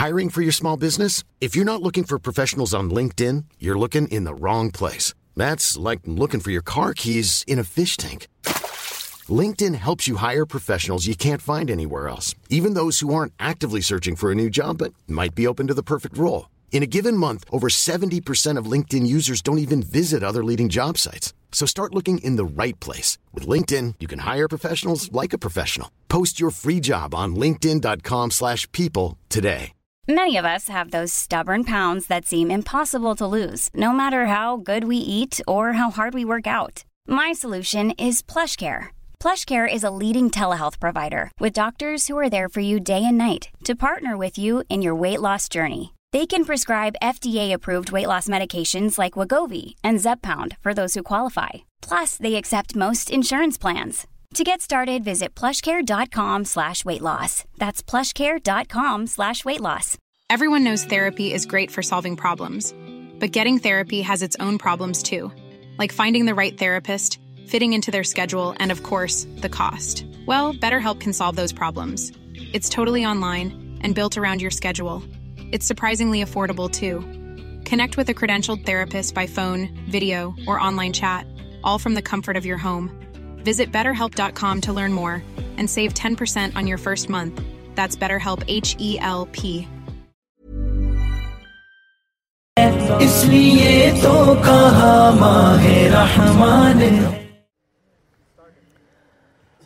Hiring for your small business not looking for bring ten you looking in wrong place like looking for your cork has in fish thing LinkedIn helps you can't actually searching new job P open given month over seventy percent users don't other leading job like your free job dot slash people today Many of us have those stubborn pounds that seem impossible to lose, no matter how good we eat or how hard we work out. My solution is PlushCare. PlushCare is a leading telehealth provider with doctors who are there for you day and night to partner with you in your weight loss journey. They can prescribe FDA-approved weight loss medications like Wegovy and Zepbound for those who qualify. Plus, they accept most insurance plans. Online comfort of your home Visit betterhelp.com to learn more and save 10% on your first month. That's BetterHelp H E L P. اس لیے تو کہا ماہ رحمان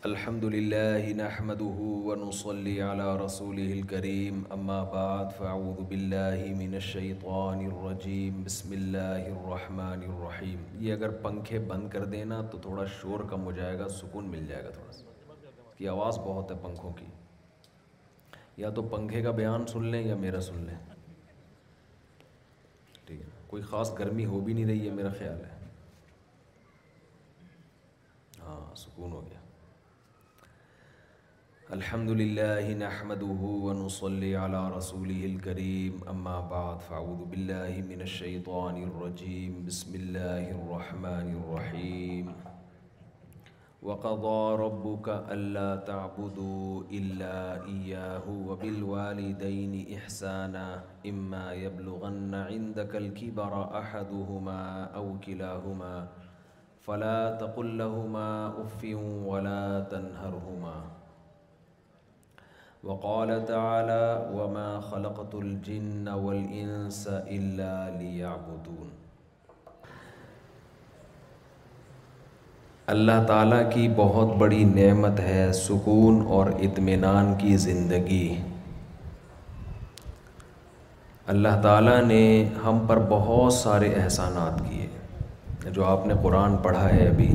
الحمد الكریم اما بعد رسول باللہ من الشیطان الرجیم بسم اللہ الرحمن الرحیم یہ اگر پنکھے بند کر دینا تو تھوڑا شور کم ہو جائے گا سکون مل جائے گا تھوڑا سا کی آواز بہت ہے پنکھوں کی یا تو پنکھے کا بیان سن لیں یا میرا سن لیں ٹھیک ہے کوئی خاص گرمی ہو بھی نہیں رہی ہے میرا خیال ہے ہاں سکون ہو گیا الحمد للہ نحمده ونصلي على رسوله الكريم اما بعد فاعوذ باللہ من الشیطان الرجیم بسم اللہ الرحمن الرحیم وقضى ربك ألا تعبدوا إلا إياه وبالوالدين إحسانا إما يبلغن عندك الكبر أحدهما أو كلاهما فلا تقل لهما أف ولا تنهرهما وقال تعالى وما خلقت الجن ليعبدون اللہ تعالیٰ کی بہت بڑی نعمت ہے سکون اور اطمینان کی زندگی اللہ تعالیٰ نے ہم پر بہت سارے احسانات کیے جو آپ نے قرآن پڑھا ہے ابھی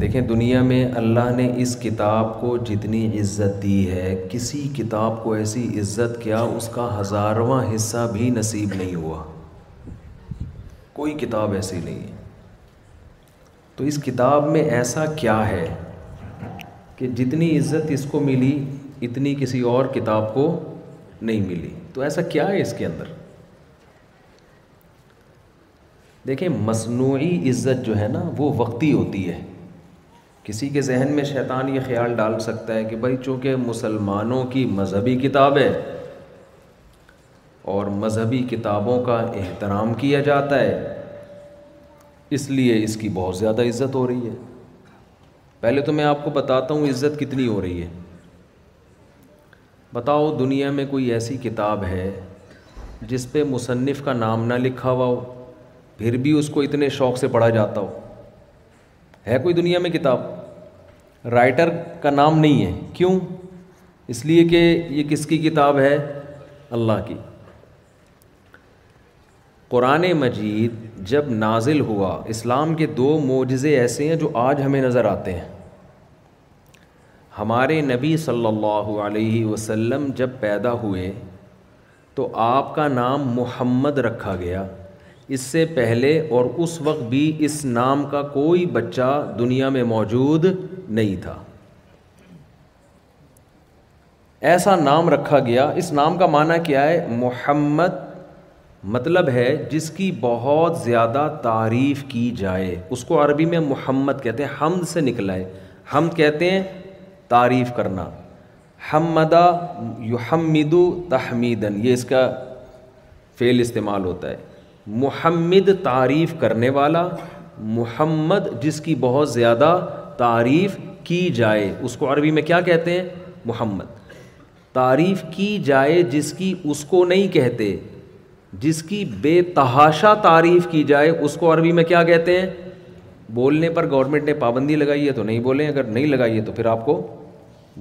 دیکھیں دنیا میں اللہ نے اس کتاب کو جتنی عزت دی ہے کسی کتاب کو ایسی عزت کیا اس کا ہزارواں حصہ بھی نصیب نہیں ہوا کوئی کتاب ایسی نہیں ہے تو اس کتاب میں ایسا کیا ہے کہ جتنی عزت اس کو ملی اتنی کسی اور کتاب کو نہیں ملی تو ایسا کیا ہے اس کے اندر دیکھیں مصنوعی عزت جو ہے نا وہ وقتی ہوتی ہے کسی کے ذہن میں شیطان یہ خیال ڈال سکتا ہے کہ بھائی چونکہ مسلمانوں کی مذہبی کتاب ہے اور مذہبی کتابوں کا احترام کیا جاتا ہے اس لیے اس کی بہت زیادہ عزت ہو رہی ہے پہلے تو میں آپ کو بتاتا ہوں عزت کتنی ہو رہی ہے بتاؤ دنیا میں کوئی ایسی کتاب ہے جس پہ مصنف کا نام نہ لکھا ہوا ہو پھر بھی اس کو اتنے شوق سے پڑھا جاتا ہو ہے کوئی دنیا میں کتاب رائٹر کا نام نہیں ہے کیوں اس لیے کہ یہ کس کی کتاب ہے اللہ کی قرآن مجید جب نازل ہوا اسلام کے دو معجزے ایسے ہیں جو آج ہمیں نظر آتے ہیں ہمارے نبی صلی اللہ علیہ وسلم جب پیدا ہوئے تو آپ کا نام محمد رکھا گیا اس سے پہلے اور اس وقت بھی اس نام کا کوئی بچہ دنیا میں موجود نہیں تھا ایسا نام رکھا گیا اس نام کا معنی کیا ہے محمد مطلب ہے جس کی بہت زیادہ تعریف کی جائے اس کو عربی میں محمد کہتے ہیں حمد سے نکلا ہے ہم کہتے ہیں تعریف کرنا كرنا یحمدو تحمیدن یہ اس کا فعل استعمال ہوتا ہے محمد تعریف کرنے والا محمد جس کی بہت زیادہ تعریف کی جائے اس کو عربی میں کیا کہتے ہیں محمد تعریف کی جائے جس کی اس کو نہیں کہتے جس کی بے تحاشا تعریف کی جائے اس کو عربی میں کیا کہتے ہیں بولنے پر گورنمنٹ نے پابندی لگائی ہے تو نہیں بولیں اگر نہیں لگائی ہے تو پھر آپ کو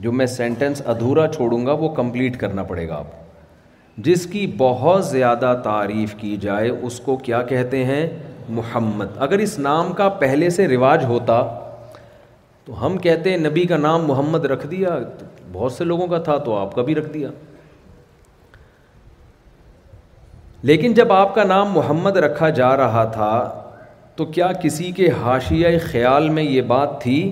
جو میں سینٹنس ادھورا چھوڑوں گا وہ کمپلیٹ کرنا پڑے گا آپ کو جس کی بہت زیادہ تعریف کی جائے اس کو کیا کہتے ہیں محمد اگر اس نام کا پہلے سے رواج ہوتا تو ہم کہتے ہیں نبی کا نام محمد رکھ دیا بہت سے لوگوں کا تھا تو آپ کا بھی رکھ دیا لیکن جب آپ کا نام محمد رکھا جا رہا تھا تو کیا کسی کے حاشیہ خیال میں یہ بات تھی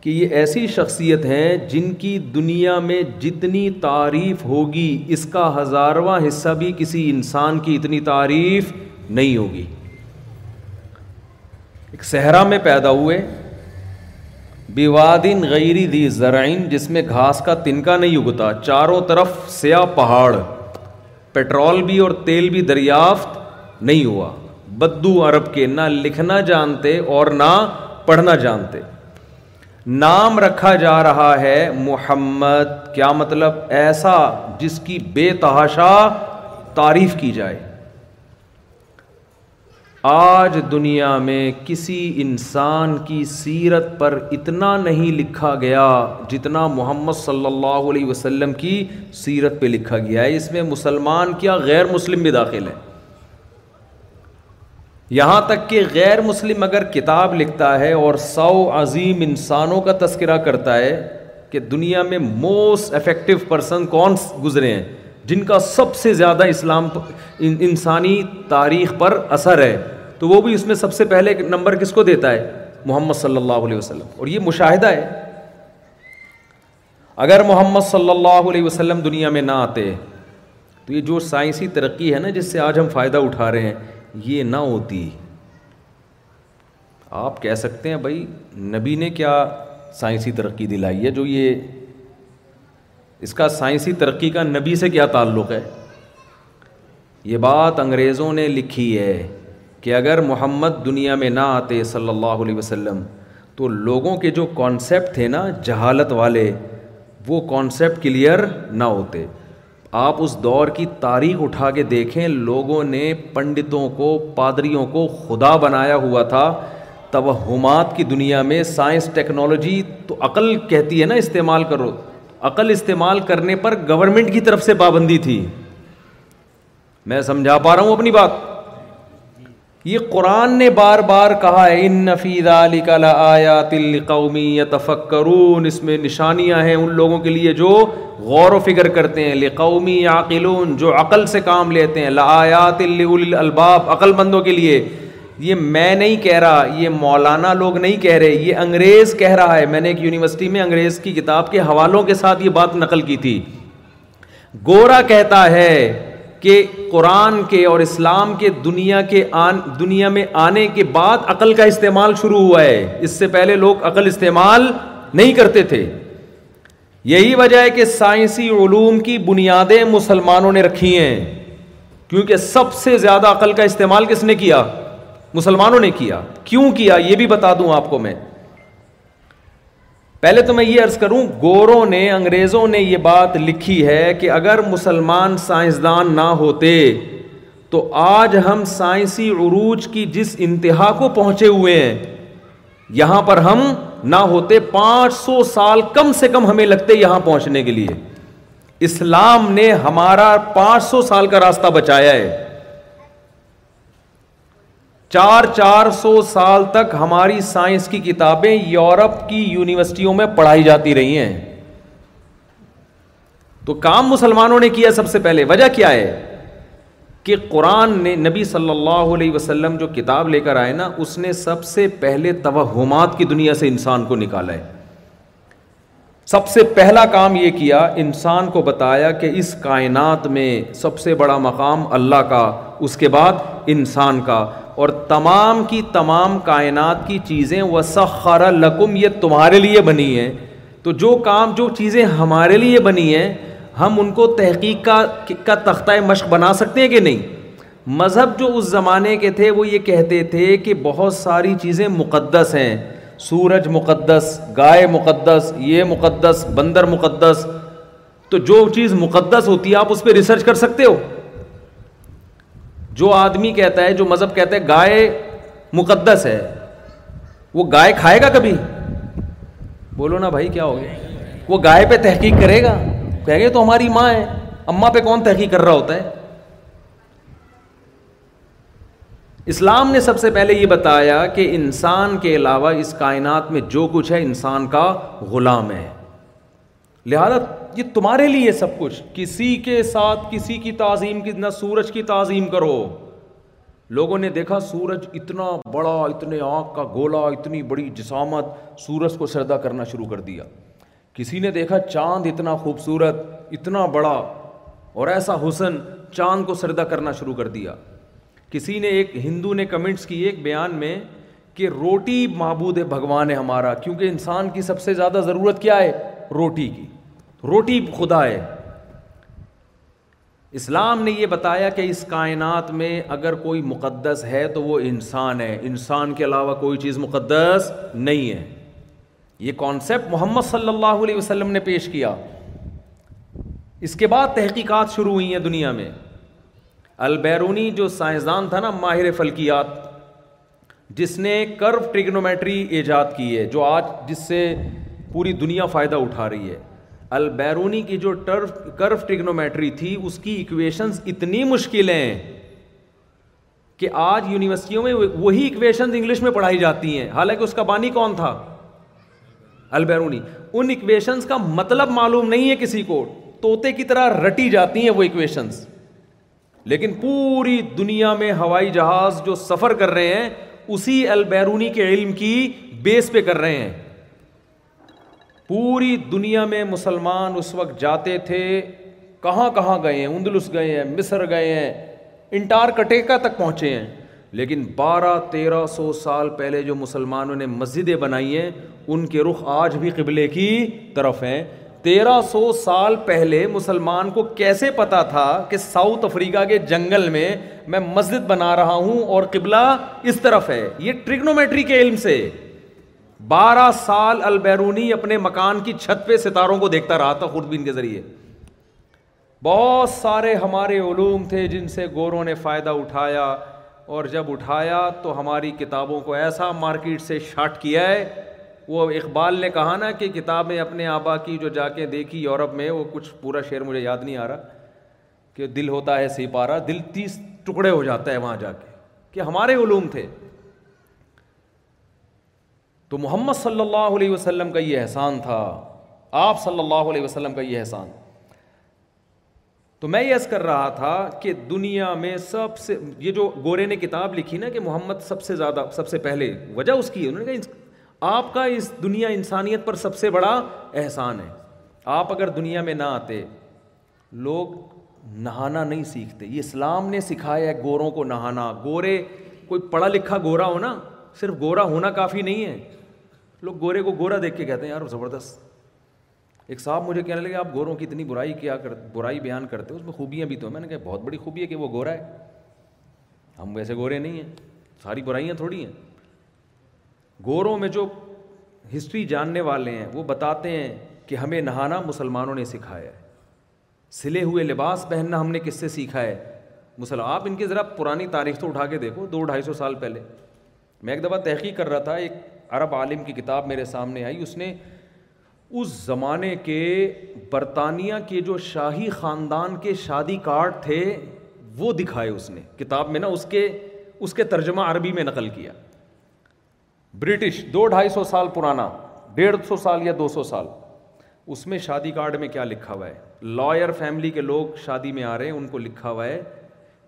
کہ یہ ایسی شخصیت ہیں جن کی دنیا میں جتنی تعریف ہوگی اس کا ہزارواں حصہ بھی کسی انسان کی اتنی تعریف نہیں ہوگی ایک صحرا میں پیدا ہوئے بیوادن غیری دی زرعین جس میں گھاس کا تنکا نہیں اگتا چاروں طرف سیاہ پہاڑ پٹرول بھی اور تیل بھی دریافت نہیں ہوا بدو عرب کے نہ لکھنا جانتے اور نہ پڑھنا جانتے نام رکھا جا رہا ہے محمد کیا مطلب ایسا جس کی بے تحاشا تعریف کی جائے آج دنیا میں کسی انسان کی سیرت پر اتنا نہیں لکھا گیا جتنا محمد صلی اللہ علیہ وسلم کی سیرت پہ لکھا گیا ہے اس میں مسلمان کیا غیر مسلم بھی داخل ہے یہاں تک کہ غیر مسلم اگر کتاب لکھتا ہے اور سو عظیم انسانوں کا تذکرہ کرتا ہے کہ دنیا میں موسٹ افیکٹو پرسن کون گزرے ہیں جن کا سب سے زیادہ اسلام انسانی تاریخ پر اثر ہے تو وہ بھی اس میں سب سے پہلے نمبر کس کو دیتا ہے محمد صلی اللہ علیہ وسلم اور یہ مشاہدہ ہے اگر محمد صلی اللہ علیہ وسلم دنیا میں نہ آتے تو یہ جو سائنسی ترقی ہے نا جس سے آج ہم فائدہ اٹھا رہے ہیں یہ نہ ہوتی آپ کہہ سکتے ہیں بھائی نبی نے کیا سائنسی ترقی دلائی ہے جو یہ اس کا سائنسی ترقی کا نبی سے کیا تعلق ہے یہ بات انگریزوں نے لکھی ہے کہ اگر محمد دنیا میں نہ آتے صلی اللہ علیہ وسلم تو لوگوں کے جو کانسیپٹ تھے نا جہالت والے وہ کانسیپٹ کلیئر نہ ہوتے آپ اس دور کی تاریخ اٹھا کے دیکھیں لوگوں نے پنڈتوں کو پادریوں کو خدا بنایا ہوا تھا توہمات کی دنیا میں سائنس ٹیکنالوجی تو عقل کہتی ہے نا استعمال کرو عقل استعمال کرنے پر گورنمنٹ کی طرف سے پابندی تھی میں سمجھا پا رہا ہوں اپنی بات یہ قرآن نے بار بار کہا ہے ان نفید علی کا آیات قومی یا تفکرون اس میں نشانیاں ہیں ان لوگوں کے لیے جو غور و فکر کرتے ہیں لقومی یا عقلون جو عقل سے کام لیتے ہیں لآیات الباب عقل مندوں کے لیے یہ میں نہیں کہہ رہا یہ مولانا لوگ نہیں کہہ رہے یہ انگریز کہہ رہا ہے میں نے ایک یونیورسٹی میں انگریز کی کتاب کے حوالوں کے ساتھ یہ بات نقل کی تھی گورا کہتا ہے کہ قرآن کے اور اسلام کے دنیا کے آن دنیا میں آنے کے بعد عقل کا استعمال شروع ہوا ہے اس سے پہلے لوگ عقل استعمال نہیں کرتے تھے یہی وجہ ہے کہ سائنسی علوم کی بنیادیں مسلمانوں نے رکھی ہیں کیونکہ سب سے زیادہ عقل کا استعمال کس نے کیا مسلمانوں نے کیا کیوں کیا یہ بھی بتا دوں آپ کو میں پہلے تو میں یہ عرض کروں گوروں نے انگریزوں نے یہ بات لکھی ہے کہ اگر مسلمان سائنسدان نہ ہوتے تو آج ہم سائنسی عروج کی جس انتہا کو پہنچے ہوئے ہیں یہاں پر ہم نہ ہوتے پانچ سو سال کم سے کم ہمیں لگتے یہاں پہنچنے کے لیے اسلام نے ہمارا پانچ سو سال کا راستہ بچایا ہے چار چار سو سال تک ہماری سائنس کی کتابیں یورپ کی یونیورسٹیوں میں پڑھائی جاتی رہی ہیں تو کام مسلمانوں نے کیا سب سے پہلے وجہ کیا ہے کہ قرآن نے نبی صلی اللہ علیہ وسلم جو کتاب لے کر آئے نا اس نے سب سے پہلے توہمات کی دنیا سے انسان کو نکالا ہے سب سے پہلا کام یہ کیا انسان کو بتایا کہ اس کائنات میں سب سے بڑا مقام اللہ کا اس کے بعد انسان کا اور تمام کی تمام کائنات کی چیزیں و لکم یہ تمہارے لیے بنی ہیں تو جو کام جو چیزیں ہمارے لیے بنی ہیں ہم ان کو تحقیق کا کا تختہ مشق بنا سکتے ہیں کہ نہیں مذہب جو اس زمانے کے تھے وہ یہ کہتے تھے کہ بہت ساری چیزیں مقدس ہیں سورج مقدس گائے مقدس یہ مقدس بندر مقدس تو جو چیز مقدس ہوتی ہے آپ اس پہ ریسرچ کر سکتے ہو جو آدمی کہتا ہے جو مذہب کہتا ہے گائے مقدس ہے وہ گائے کھائے گا کبھی بولو نا بھائی کیا ہوگیا وہ گائے پہ تحقیق کرے گا گے تو ہماری ماں ہے اماں پہ کون تحقیق کر رہا ہوتا ہے اسلام نے سب سے پہلے یہ بتایا کہ انسان کے علاوہ اس کائنات میں جو کچھ ہے انسان کا غلام ہے لہذا یہ تمہارے لیے سب کچھ کسی کے ساتھ کسی کی تعظیم کی نہ سورج کی تعظیم کرو لوگوں نے دیکھا سورج اتنا بڑا اتنے آنکھ کا گولا اتنی بڑی جسامت سورج کو سردا کرنا شروع کر دیا کسی نے دیکھا چاند اتنا خوبصورت اتنا بڑا اور ایسا حسن چاند کو سردا کرنا شروع کر دیا کسی نے ایک ہندو نے کمنٹس کی ایک بیان میں کہ روٹی معبود ہے بھگوان ہے ہمارا کیونکہ انسان کی سب سے زیادہ ضرورت کیا ہے روٹی کی روٹی خدا ہے اسلام نے یہ بتایا کہ اس کائنات میں اگر کوئی مقدس ہے تو وہ انسان ہے انسان کے علاوہ کوئی چیز مقدس نہیں ہے یہ کانسیپٹ محمد صلی اللہ علیہ وسلم نے پیش کیا اس کے بعد تحقیقات شروع ہوئی ہیں دنیا میں البیرونی جو سائنسدان تھا نا ماہر فلکیات جس نے کرو ٹریگنومیٹری ایجاد کی ہے جو آج جس سے پوری دنیا فائدہ اٹھا رہی ہے البیرونی کی جو ٹرف کرف ٹگنومیٹری تھی اس کی ایکویشنز اتنی مشکل ہیں کہ آج یونیورسٹیوں میں وہی ایکویشنز انگلش میں پڑھائی جاتی ہیں حالانکہ اس کا بانی کون تھا البیرونی ان ایکویشنز کا مطلب معلوم نہیں ہے کسی کو طوطے کی طرح رٹی جاتی ہیں وہ ایکویشنز لیکن پوری دنیا میں ہوائی جہاز جو سفر کر رہے ہیں اسی البیرونی کے علم کی بیس پہ کر رہے ہیں پوری دنیا میں مسلمان اس وقت جاتے تھے کہاں کہاں گئے ہیں اندلس گئے ہیں مصر گئے ہیں انٹارکٹیکا تک پہنچے ہیں لیکن بارہ تیرہ سو سال پہلے جو مسلمانوں نے مسجدیں بنائی ہیں ان کے رخ آج بھی قبلے کی طرف ہیں تیرہ سو سال پہلے مسلمان کو کیسے پتا تھا کہ ساؤتھ افریقہ کے جنگل میں میں مسجد بنا رہا ہوں اور قبلہ اس طرف ہے یہ ٹرگنومیٹری کے علم سے بارہ سال البیرونی اپنے مکان کی چھت پہ ستاروں کو دیکھتا رہا تھا خوردبین کے ذریعے بہت سارے ہمارے علوم تھے جن سے گوروں نے فائدہ اٹھایا اور جب اٹھایا تو ہماری کتابوں کو ایسا مارکیٹ سے شاٹ کیا ہے وہ اقبال نے کہا نا کہ کتابیں اپنے آبا کی جو جا کے دیکھی یورپ میں وہ کچھ پورا شعر مجھے یاد نہیں آ رہا کہ دل ہوتا ہے سی پارا دل تیس ٹکڑے ہو جاتا ہے وہاں جا کے کہ ہمارے علوم تھے تو محمد صلی اللہ علیہ وسلم کا یہ احسان تھا آپ صلی اللہ علیہ وسلم کا یہ احسان تو میں عرض کر رہا تھا کہ دنیا میں سب سے یہ جو گورے نے کتاب لکھی نا کہ محمد سب سے زیادہ سب سے پہلے وجہ اس کی ہے انہوں نے کہا آپ کا اس دنیا انسانیت پر سب سے بڑا احسان ہے آپ اگر دنیا میں نہ آتے لوگ نہانا نہیں سیکھتے یہ اسلام نے سکھایا ہے گوروں کو نہانا گورے کوئی پڑھا لکھا گورا ہونا صرف گورا ہونا کافی نہیں ہے لوگ گورے کو گورا دیکھ کے کہتے ہیں یار زبردست ایک صاحب مجھے کہنے لگے آپ گوروں کی اتنی برائی کیا کر برائی بیان کرتے ہو اس میں خوبیاں بھی تو ہیں میں نے کہا بہت بڑی خوبی ہے کہ وہ گورا ہے ہم ویسے گورے نہیں ہیں ساری برائیاں تھوڑی ہیں گوروں میں جو ہسٹری جاننے والے ہیں وہ بتاتے ہیں کہ ہمیں نہانا مسلمانوں نے سکھایا ہے سلے ہوئے لباس پہننا ہم نے کس سے سیکھا ہے مسلم آپ ان کی ذرا پرانی تاریخ تو اٹھا کے دیکھو دو ڈھائی سو سال پہلے میں ایک دفعہ تحقیق کر رہا تھا ایک عرب عالم کی کتاب میرے سامنے آئی اس نے اس زمانے کے برطانیہ کے جو شاہی خاندان کے شادی کارڈ تھے وہ دکھائے اس نے کتاب میں نا اس کے اس کے ترجمہ عربی میں نقل کیا برٹش دو ڈھائی سو سال پرانا ڈیڑھ سو سال یا دو سو سال اس میں شادی کارڈ میں کیا لکھا ہوا ہے لائر فیملی کے لوگ شادی میں آ رہے ہیں ان کو لکھا ہوا ہے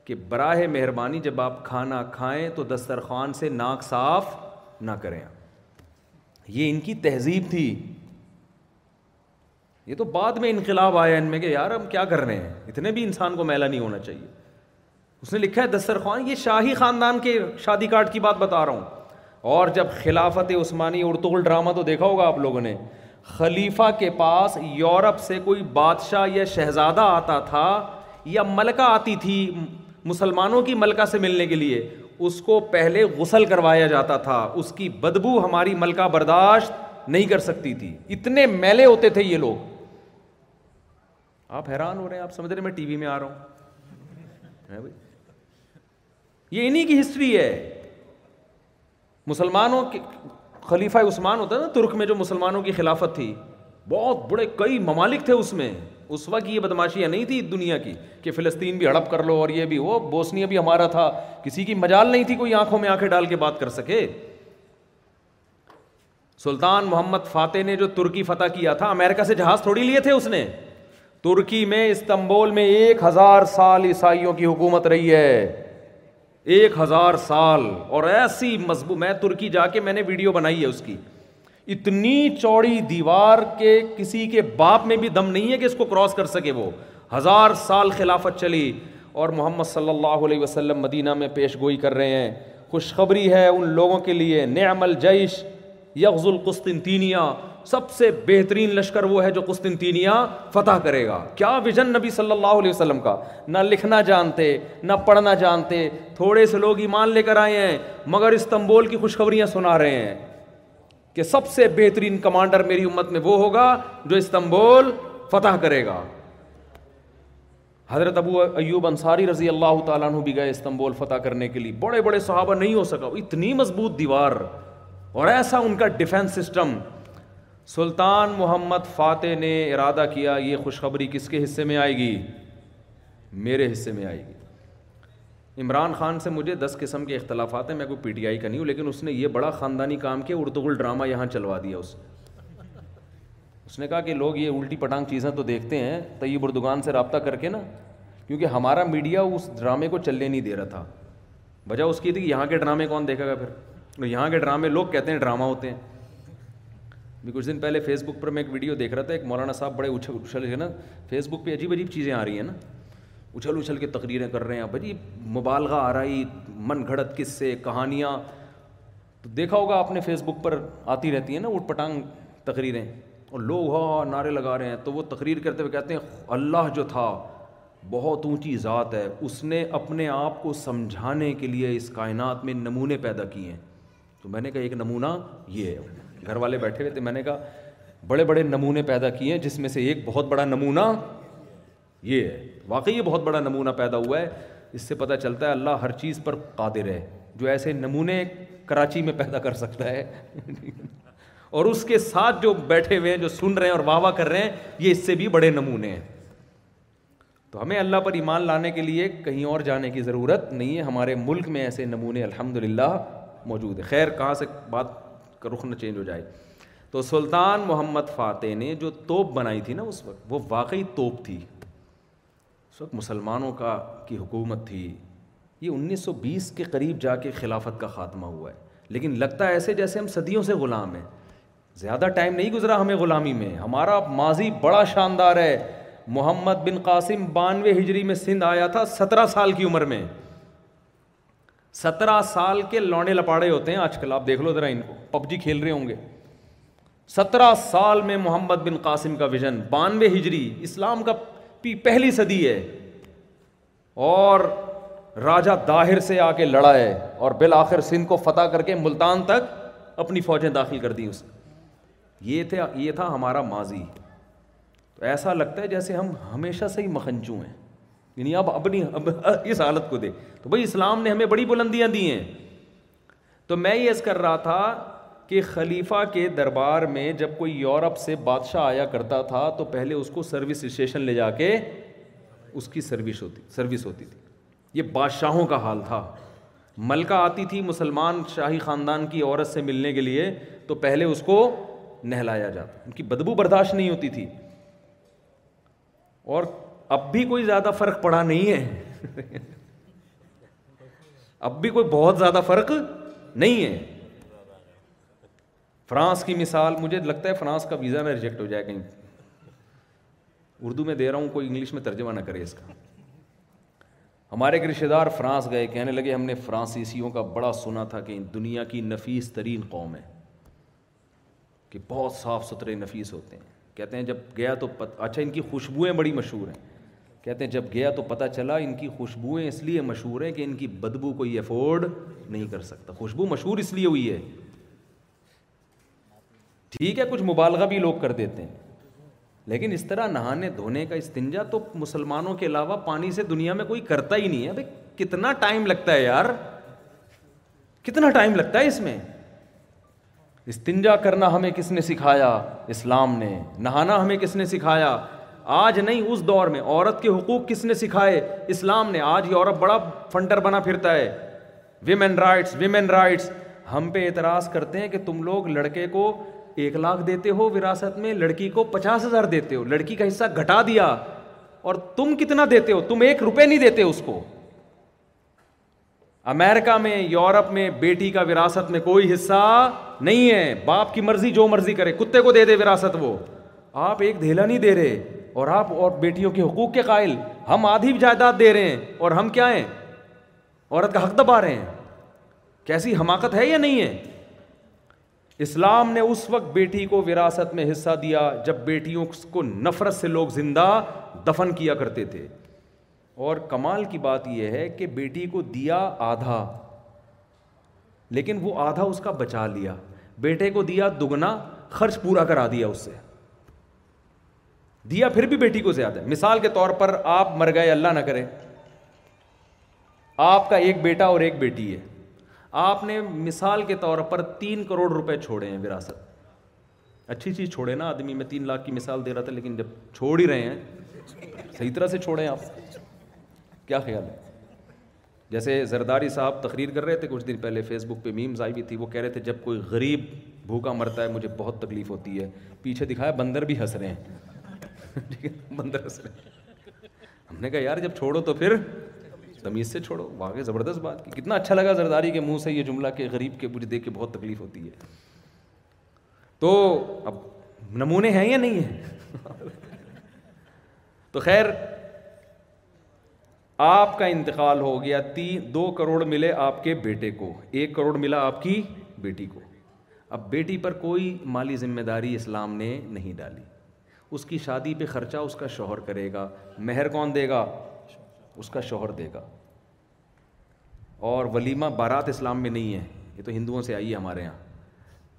کہ براہ مہربانی جب آپ کھانا کھائیں تو دسترخوان سے ناک صاف نہ کریں یہ ان کی تہذیب تھی یہ تو بعد میں انقلاب آیا ان میں کہ یار ہم کیا کر رہے ہیں اتنے بھی انسان کو میلا نہیں ہونا چاہیے اس نے لکھا ہے دسترخوان یہ شاہی خاندان کے شادی کارڈ کی بات بتا رہا ہوں اور جب خلافت عثمانی ارتغل ڈرامہ تو دیکھا ہوگا آپ لوگوں نے خلیفہ کے پاس یورپ سے کوئی بادشاہ یا شہزادہ آتا تھا یا ملکہ آتی تھی مسلمانوں کی ملکہ سے ملنے کے لیے اس کو پہلے غسل کروایا جاتا تھا اس کی بدبو ہماری ملکہ برداشت نہیں کر سکتی تھی اتنے میلے ہوتے تھے یہ لوگ آپ حیران ہو رہے ہیں آپ سمجھ رہے میں ٹی وی میں آ رہا ہوں یہ انہیں کی ہسٹری ہے مسلمانوں کے خلیفہ عثمان ہوتا ہے نا ترک میں جو مسلمانوں کی خلافت تھی بہت بڑے کئی ممالک تھے اس میں اس وقت یہ بدماشیاں نہیں تھی دنیا کی کہ فلسطین بھی ہڑپ کر لو اور یہ بھی وہ بوسنیا بھی ہمارا تھا کسی کی مجال نہیں تھی کوئی آنکھوں میں آنکھیں ڈال کے بات کر سکے سلطان محمد فاتح نے جو ترکی فتح کیا تھا امریکہ سے جہاز تھوڑی لیے تھے اس نے ترکی میں استنبول میں ایک ہزار سال عیسائیوں کی حکومت رہی ہے ایک ہزار سال اور ایسی مضبوط میں ترکی جا کے میں نے ویڈیو بنائی ہے اس کی اتنی چوڑی دیوار کے کسی کے باپ میں بھی دم نہیں ہے کہ اس کو کراس کر سکے وہ ہزار سال خلافت چلی اور محمد صلی اللہ علیہ وسلم مدینہ میں پیش گوئی کر رہے ہیں خوشخبری ہے ان لوگوں کے لیے نعم الجیش یغز القسطنطینیہ سب سے بہترین لشکر وہ ہے جو قسطنطینیہ فتح کرے گا کیا ویژن نبی صلی اللہ علیہ وسلم کا نہ لکھنا جانتے نہ پڑھنا جانتے تھوڑے سے لوگ ایمان لے کر آئے ہیں مگر استنبول کی خوشخبریاں سنا رہے ہیں کہ سب سے بہترین کمانڈر میری امت میں وہ ہوگا جو استنبول فتح کرے گا حضرت ابو ایوب انصاری رضی اللہ تعالیٰ عنہ بھی گئے استنبول فتح کرنے کے لیے بڑے بڑے صحابہ نہیں ہو سکا اتنی مضبوط دیوار اور ایسا ان کا ڈیفینس سسٹم سلطان محمد فاتح نے ارادہ کیا یہ خوشخبری کس کے حصے میں آئے گی میرے حصے میں آئے گی عمران خان سے مجھے دس قسم کے اختلافات ہیں میں کوئی پی ٹی آئی کا نہیں ہوں لیکن اس نے یہ بڑا خاندانی کام کیا ارتغل ڈرامہ یہاں چلوا دیا اس نے کہا کہ لوگ یہ الٹی پٹانگ چیزیں تو دیکھتے ہیں طیب اردگان سے رابطہ کر کے نا کیونکہ ہمارا میڈیا اس ڈرامے کو چلنے نہیں دے رہا تھا وجہ اس کی تھی کہ یہاں کے ڈرامے کون دیکھے گا پھر یہاں کے ڈرامے لوگ کہتے ہیں ڈرامہ ہوتے ہیں بھی کچھ دن پہلے فیس بک پر میں ایک ویڈیو دیکھ رہا تھا ایک مولانا صاحب بڑے اچھل اچھل ہے نا فیس بک پہ عجیب عجیب چیزیں آ رہی ہیں نا اچھل اچھل کے تقریریں کر رہے ہیں بھائی جی، مبالغہ آرائی آ رہی من گھڑت کس سے کہانیاں تو دیکھا ہوگا آپ نے فیس بک پر آتی رہتی ہیں نا اٹ پٹانگ تقریریں اور لوگ ہاں نعرے لگا رہے ہیں تو وہ تقریر کرتے ہوئے کہتے ہیں اللہ جو تھا بہت اونچی ذات ہے اس نے اپنے آپ کو سمجھانے کے لیے اس کائنات میں نمونے پیدا کیے ہیں تو میں نے کہا ایک نمونہ یہ ہے گھر والے بیٹھے ہوئے تھے میں نے کہا بڑے بڑے نمونے پیدا کیے ہیں جس میں سے ایک بہت بڑا نمونہ یہ ہے واقعی یہ بہت بڑا نمونہ پیدا ہوا ہے اس سے پتہ چلتا ہے اللہ ہر چیز پر قادر ہے جو ایسے نمونے کراچی میں پیدا کر سکتا ہے اور اس کے ساتھ جو بیٹھے ہوئے ہیں جو سن رہے ہیں اور واہ واہ کر رہے ہیں یہ اس سے بھی بڑے نمونے ہیں تو ہمیں اللہ پر ایمان لانے کے لیے کہیں اور جانے کی ضرورت نہیں ہے ہمارے ملک میں ایسے نمونے الحمد موجود ہے خیر کہاں سے بات کا رخ نہ چینج ہو جائے تو سلطان محمد فاتح نے جو توپ بنائی تھی نا اس وقت وہ واقعی توپ تھی وقت مسلمانوں کا کی حکومت تھی یہ انیس سو بیس کے قریب جا کے خلافت کا خاتمہ ہوا ہے لیکن لگتا ہے ایسے جیسے ہم صدیوں سے غلام ہیں زیادہ ٹائم نہیں گزرا ہمیں غلامی میں ہمارا ماضی بڑا شاندار ہے محمد بن قاسم بانوے ہجری میں سندھ آیا تھا سترہ سال کی عمر میں سترہ سال کے لونڈے لپاڑے ہوتے ہیں آج کل آپ دیکھ لو ذرا ان کو پب جی کھیل رہے ہوں گے سترہ سال میں محمد بن قاسم کا ویژن بانوے ہجری اسلام کا پہلی صدی ہے اور راجا داہر سے آ کے لڑا ہے اور بالآخر سندھ کو فتح کر کے ملتان تک اپنی فوجیں داخل کر دی اس یہ تھا ہمارا ماضی تو ایسا لگتا ہے جیسے ہم ہمیشہ سے ہی مکھنچو ہیں یعنی اب اپنی اب اس حالت کو دے تو بھائی اسلام نے ہمیں بڑی بلندیاں دی ہیں تو میں یس کر رہا تھا کہ خلیفہ کے دربار میں جب کوئی یورپ سے بادشاہ آیا کرتا تھا تو پہلے اس کو سروس اسٹیشن لے جا کے اس کی سروس ہوتی سروس ہوتی تھی یہ بادشاہوں کا حال تھا ملکہ آتی تھی مسلمان شاہی خاندان کی عورت سے ملنے کے لیے تو پہلے اس کو نہلایا جاتا ان کی بدبو برداشت نہیں ہوتی تھی اور اب بھی کوئی زیادہ فرق پڑا نہیں ہے اب بھی کوئی بہت زیادہ فرق نہیں ہے فرانس کی مثال مجھے لگتا ہے فرانس کا ویزا میں ریجیکٹ ہو جائے کہیں اردو میں دے رہا ہوں کوئی انگلش میں ترجمہ نہ کرے اس کا ہمارے ایک رشتے دار فرانس گئے کہنے لگے ہم نے فرانسیسیوں کا بڑا سنا تھا کہ دنیا کی نفیس ترین قوم ہے کہ بہت صاف ستھرے نفیس ہوتے ہیں کہتے ہیں جب گیا تو پت... اچھا ان کی خوشبوئیں بڑی مشہور ہیں کہتے ہیں جب گیا تو پتہ چلا ان کی خوشبوئیں اس لیے مشہور ہیں کہ ان کی بدبو کوئی افورڈ نہیں کر سکتا خوشبو مشہور اس لیے ہوئی ہے ٹھیک ہے کچھ مبالغہ بھی لوگ کر دیتے ہیں لیکن اس طرح نہانے دھونے کا استنجا تو مسلمانوں کے علاوہ پانی سے دنیا میں کوئی کرتا ہی نہیں ہے بھائی کتنا ٹائم لگتا ہے یار کتنا ٹائم لگتا ہے اس میں استنجا کرنا ہمیں کس نے سکھایا اسلام نے نہانا ہمیں کس نے سکھایا آج نہیں اس دور میں عورت کے حقوق کس نے سکھائے اسلام نے آج عورت بڑا فنٹر بنا پھرتا ہے ویمن رائٹس ویمن رائٹس ہم پہ اعتراض کرتے ہیں کہ تم لوگ لڑکے کو ایک لاکھ دیتے ہو وراثت میں لڑکی کو پچاس ہزار دیتے ہو لڑکی کا حصہ گھٹا دیا اور تم کتنا دیتے ہو تم ایک روپے نہیں دیتے اس کو امیرکا میں یورپ میں بیٹی کا وراثت میں کوئی حصہ نہیں ہے باپ کی مرضی جو مرضی کرے کتے کو دے دے وراثت وہ آپ ایک دھیلا نہیں دے رہے اور آپ اور بیٹیوں کے حقوق کے قائل ہم آدھی جائیداد دے رہے ہیں اور ہم کیا ہیں عورت کا حق دبا رہے ہیں کیسی حماقت ہے یا نہیں ہے اسلام نے اس وقت بیٹی کو وراثت میں حصہ دیا جب بیٹیوں کو نفرت سے لوگ زندہ دفن کیا کرتے تھے اور کمال کی بات یہ ہے کہ بیٹی کو دیا آدھا لیکن وہ آدھا اس کا بچا لیا بیٹے کو دیا دگنا خرچ پورا کرا دیا اس سے دیا پھر بھی بیٹی کو زیادہ مثال کے طور پر آپ مر گئے اللہ نہ کرے آپ کا ایک بیٹا اور ایک بیٹی ہے آپ نے مثال کے طور پر تین کروڑ روپے چھوڑے ہیں وراثت اچھی چیز چھوڑے نا آدمی میں تین لاکھ کی مثال دے رہا تھا لیکن جب چھوڑ ہی رہے ہیں صحیح طرح سے چھوڑیں آپ کیا خیال ہے جیسے زرداری صاحب تقریر کر رہے تھے کچھ دن پہلے فیس بک پہ میمز آئی ہوئی تھی وہ کہہ رہے تھے جب کوئی غریب بھوکا مرتا ہے مجھے بہت تکلیف ہوتی ہے پیچھے دکھایا بندر بھی ہنس رہے ہیں بندر ہنس رہے ہیں ہم نے کہا یار جب چھوڑو تو پھر تمیز سے چھوڑو وہاں کے زبردست بات کی کتنا اچھا لگا زرداری کے منہ سے یہ جملہ کہ غریب کے مجھے دیکھ کے بہت تکلیف ہوتی ہے تو اب نمونے ہیں یا نہیں ہیں تو خیر آپ کا انتقال ہو گیا تین دو کروڑ ملے آپ کے بیٹے کو ایک کروڑ ملا آپ کی بیٹی کو اب بیٹی پر کوئی مالی ذمہ داری اسلام نے نہیں ڈالی اس کی شادی پہ خرچہ اس کا شوہر کرے گا مہر کون دے گا اس کا شوہر دے گا اور ولیمہ بارات اسلام میں نہیں ہے یہ تو ہندوؤں سے آئی ہے ہمارے یہاں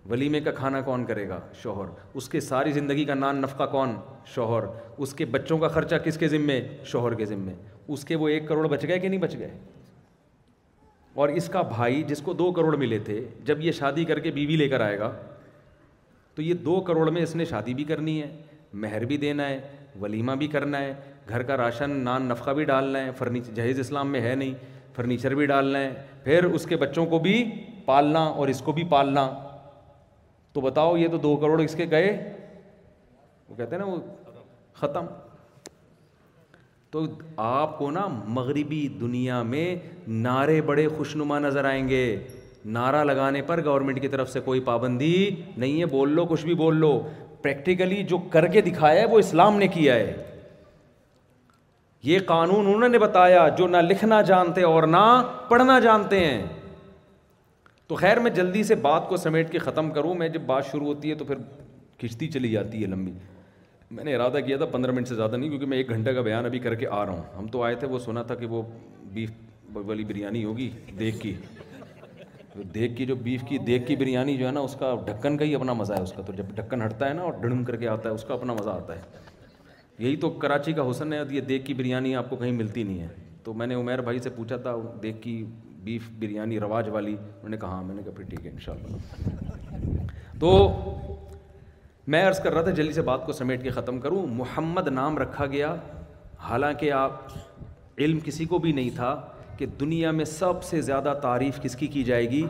ولیمے کا کھانا کون کرے گا شوہر اس کے ساری زندگی کا نان نفقہ کون شوہر اس کے بچوں کا خرچہ کس کے ذمے شوہر کے ذمے اس کے وہ ایک کروڑ بچ گئے کہ نہیں بچ گئے اور اس کا بھائی جس کو دو کروڑ ملے تھے جب یہ شادی کر کے بیوی لے کر آئے گا تو یہ دو کروڑ میں اس نے شادی بھی کرنی ہے مہر بھی دینا ہے ولیمہ بھی کرنا ہے گھر کا راشن نان نفقہ بھی ڈالنا ہے فرنیچر جہیز اسلام میں ہے نہیں فرنیچر بھی ڈالنا ہے پھر اس کے بچوں کو بھی پالنا اور اس کو بھی پالنا تو بتاؤ یہ تو دو کروڑ اس کے گئے وہ کہتے ہیں نا وہ ختم تو آپ کو نا مغربی دنیا میں نعرے بڑے خوشنما نظر آئیں گے نعرہ لگانے پر گورنمنٹ کی طرف سے کوئی پابندی نہیں ہے بول لو کچھ بھی بول لو پریکٹیکلی جو کر کے دکھایا ہے وہ اسلام نے کیا ہے یہ قانون انہوں نے بتایا جو نہ لکھنا جانتے اور نہ پڑھنا جانتے ہیں تو خیر میں جلدی سے بات کو سمیٹ کے ختم کروں میں جب بات شروع ہوتی ہے تو پھر کھنچتی چلی جاتی ہے لمبی میں نے ارادہ کیا تھا پندرہ منٹ سے زیادہ نہیں کیونکہ میں ایک گھنٹہ کا بیان ابھی کر کے آ رہا ہوں ہم تو آئے تھے وہ سنا تھا کہ وہ بیف والی بریانی ہوگی دیکھ کی تو دیکھ کی جو بیف کی دیکھ کی بریانی جو ہے نا اس کا ڈھکن کا ہی اپنا مزہ ہے اس کا تو جب ڈھکن ہٹتا ہے نا اور ڈڑم کر کے آتا ہے اس کا اپنا مزہ آتا ہے یہی تو کراچی کا حسن ہے یہ دیکھ کی بریانی آپ کو کہیں ملتی نہیں ہے تو میں نے عمیر بھائی سے پوچھا تھا دیکھ کی بیف بریانی رواج والی انہوں نے کہا ہاں، میں نے کہا پھر ٹھیک ہے انشاءاللہ تو میں عرض کر رہا تھا جلدی سے بات کو سمیٹ کے ختم کروں محمد نام رکھا گیا حالانکہ آپ علم کسی کو بھی نہیں تھا کہ دنیا میں سب سے زیادہ تعریف کس کی کی جائے گی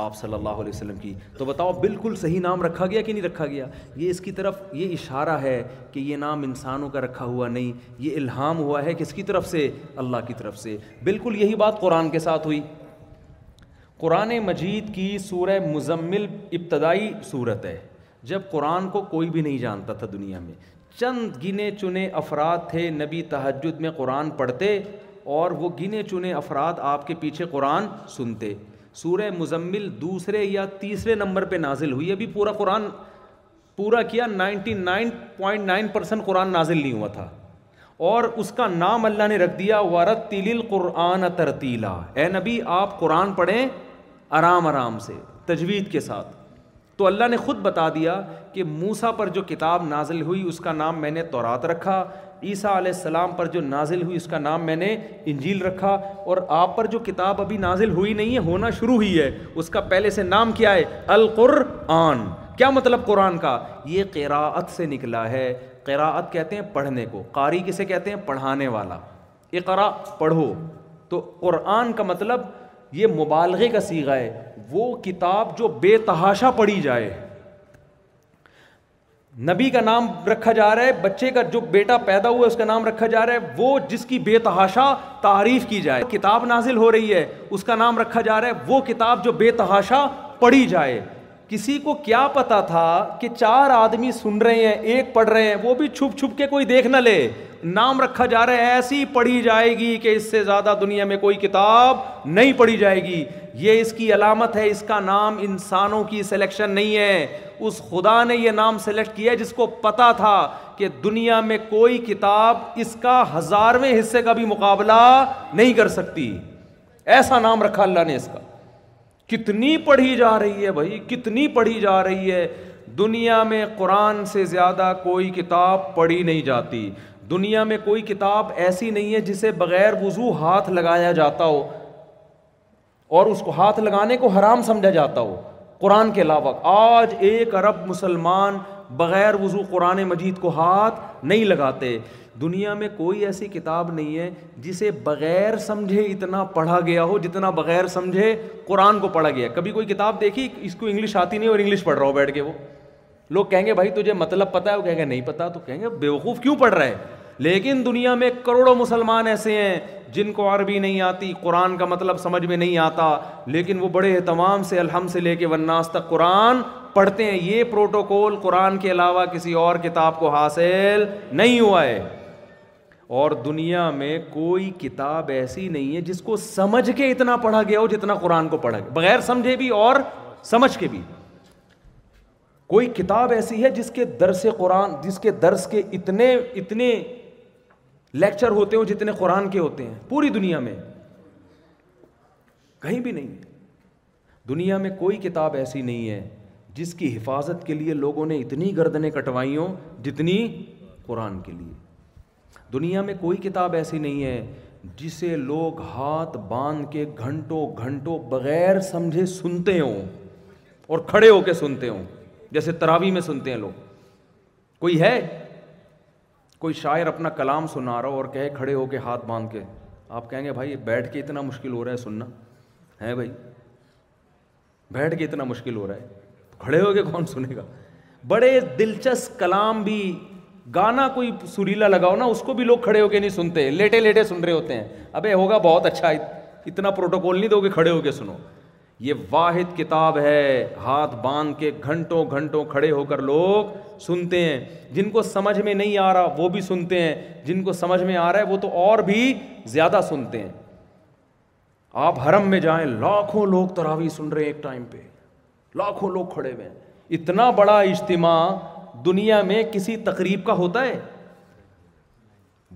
آپ صلی اللہ علیہ وسلم کی تو بتاؤ بالکل صحیح نام رکھا گیا کہ نہیں رکھا گیا یہ اس کی طرف یہ اشارہ ہے کہ یہ نام انسانوں کا رکھا ہوا نہیں یہ الہام ہوا ہے کس کی طرف سے اللہ کی طرف سے بالکل یہی بات قرآن کے ساتھ ہوئی قرآن مجید کی سورہ مزمل ابتدائی صورت ہے جب قرآن کو کوئی بھی نہیں جانتا تھا دنیا میں چند گنے چنے افراد تھے نبی تہجد میں قرآن پڑھتے اور وہ گنے چنے افراد آپ کے پیچھے قرآن سنتے سورہ مزمل دوسرے یا تیسرے نمبر پہ نازل ہوئی ابھی پورا پورا قرآن قرآن کیا نائنٹی نائن نائن پوائنٹ نازل نہیں ہوا تھا اور اس کا نام اللہ نے رکھ دیا وارت تل قرآن ترتیلا اے نبی آپ قرآن پڑھیں آرام آرام سے تجوید کے ساتھ تو اللہ نے خود بتا دیا کہ موسا پر جو کتاب نازل ہوئی اس کا نام میں نے تورات رکھا عیسیٰ علیہ السلام پر جو نازل ہوئی اس کا نام میں نے انجیل رکھا اور آپ پر جو کتاب ابھی نازل ہوئی نہیں ہے ہونا شروع ہی ہے اس کا پہلے سے نام کیا ہے القرآن کیا مطلب قرآن کا یہ قراءت سے نکلا ہے قراءت کہتے ہیں پڑھنے کو قاری کسے کہتے ہیں پڑھانے والا اقرا پڑھو تو قرآن کا مطلب یہ مبالغے کا سیگا ہے وہ کتاب جو بے تحاشا پڑھی جائے نبی کا نام رکھا جا رہا ہے بچے کا جو بیٹا پیدا ہوا ہے اس کا نام رکھا جا رہا ہے وہ جس کی بے تحاشا تعریف کی جائے کتاب نازل ہو رہی ہے اس کا نام رکھا جا رہا ہے وہ کتاب جو بے تحاشا پڑھی جائے کسی کو کیا پتا تھا کہ چار آدمی سن رہے ہیں ایک پڑھ رہے ہیں وہ بھی چھپ چھپ کے کوئی دیکھ نہ لے نام رکھا جا رہا ہے ایسی پڑھی جائے گی کہ اس سے زیادہ دنیا میں کوئی کتاب نہیں پڑھی جائے گی یہ اس کی علامت ہے اس کا نام انسانوں کی سلیکشن نہیں ہے اس خدا نے یہ نام سلیکٹ کیا جس کو پتا تھا کہ دنیا میں کوئی کتاب اس کا ہزارویں حصے کا بھی مقابلہ نہیں کر سکتی ایسا نام رکھا اللہ نے اس کا کتنی پڑھی جا رہی ہے بھائی کتنی پڑھی جا رہی ہے دنیا میں قرآن سے زیادہ کوئی کتاب پڑھی نہیں جاتی دنیا میں کوئی کتاب ایسی نہیں ہے جسے بغیر وضو ہاتھ لگایا جاتا ہو اور اس کو ہاتھ لگانے کو حرام سمجھا جاتا ہو قرآن کے علاوہ آج ایک ارب مسلمان بغیر وضو قرآن مجید کو ہاتھ نہیں لگاتے دنیا میں کوئی ایسی کتاب نہیں ہے جسے بغیر سمجھے اتنا پڑھا گیا ہو جتنا بغیر سمجھے قرآن کو پڑھا گیا کبھی کوئی کتاب دیکھی اس کو انگلش آتی نہیں اور انگلش پڑھ رہا ہو بیٹھ کے وہ لوگ کہیں گے بھائی تجھے مطلب پتہ ہے وہ کہیں گے نہیں پتہ تو کہیں گے بیوقوف کیوں پڑھ رہا ہے لیکن دنیا میں کروڑوں مسلمان ایسے ہیں جن کو عربی نہیں آتی قرآن کا مطلب سمجھ میں نہیں آتا لیکن وہ بڑے اہتمام سے الحم سے لے کے ون تک قرآن پڑھتے ہیں یہ پروٹوکول قرآن کے علاوہ کسی اور کتاب کو حاصل نہیں ہوا ہے اور دنیا میں کوئی کتاب ایسی نہیں ہے جس کو سمجھ کے اتنا پڑھا گیا ہو جتنا قرآن کو پڑھا گیا بغیر سمجھے بھی اور سمجھ کے بھی کوئی کتاب ایسی ہے جس کے درس قرآن جس کے درس کے اتنے اتنے لیکچر ہوتے ہو جتنے قرآن کے ہوتے ہیں پوری دنیا میں کہیں بھی نہیں دنیا میں کوئی کتاب ایسی نہیں ہے جس کی حفاظت کے لیے لوگوں نے اتنی گردنیں کٹوائیوں کٹوائی جتنی قرآن کے لیے دنیا میں کوئی کتاب ایسی نہیں ہے جسے لوگ ہاتھ باندھ کے گھنٹوں گھنٹوں بغیر سمجھے سنتے ہوں اور کھڑے ہو کے سنتے ہوں جیسے تراوی میں سنتے ہیں لوگ کوئی ہے کوئی شاعر اپنا کلام سنا رہا ہو اور کہے کھڑے ہو کے ہاتھ باندھ کے آپ کہیں گے بھائی بیٹھ کے اتنا مشکل ہو رہا ہے سننا ہے بھائی بیٹھ کے اتنا مشکل ہو رہا ہے کھڑے ہو کے کون سنے گا بڑے دلچسپ کلام بھی گانا کوئی سریلا لگاؤ نا اس کو بھی لوگ کھڑے ہو کے نہیں سنتے لیٹے لیٹے سن رہے ہوتے ہیں ابے ہوگا بہت اچھا اتنا پروٹوکول نہیں دو گے کھڑے ہو کے سنو یہ واحد کتاب ہے ہاتھ باندھ کے گھنٹوں گھنٹوں کھڑے ہو کر لوگ سنتے ہیں جن کو سمجھ میں نہیں آ رہا وہ بھی سنتے ہیں جن کو سمجھ میں آ رہا ہے وہ تو اور بھی زیادہ سنتے ہیں آپ حرم میں جائیں لاکھوں لوگ تراوی سن رہے ہیں ایک ٹائم پہ لاکھوں لوگ کھڑے ہوئے ہیں اتنا بڑا اجتماع دنیا میں کسی تقریب کا ہوتا ہے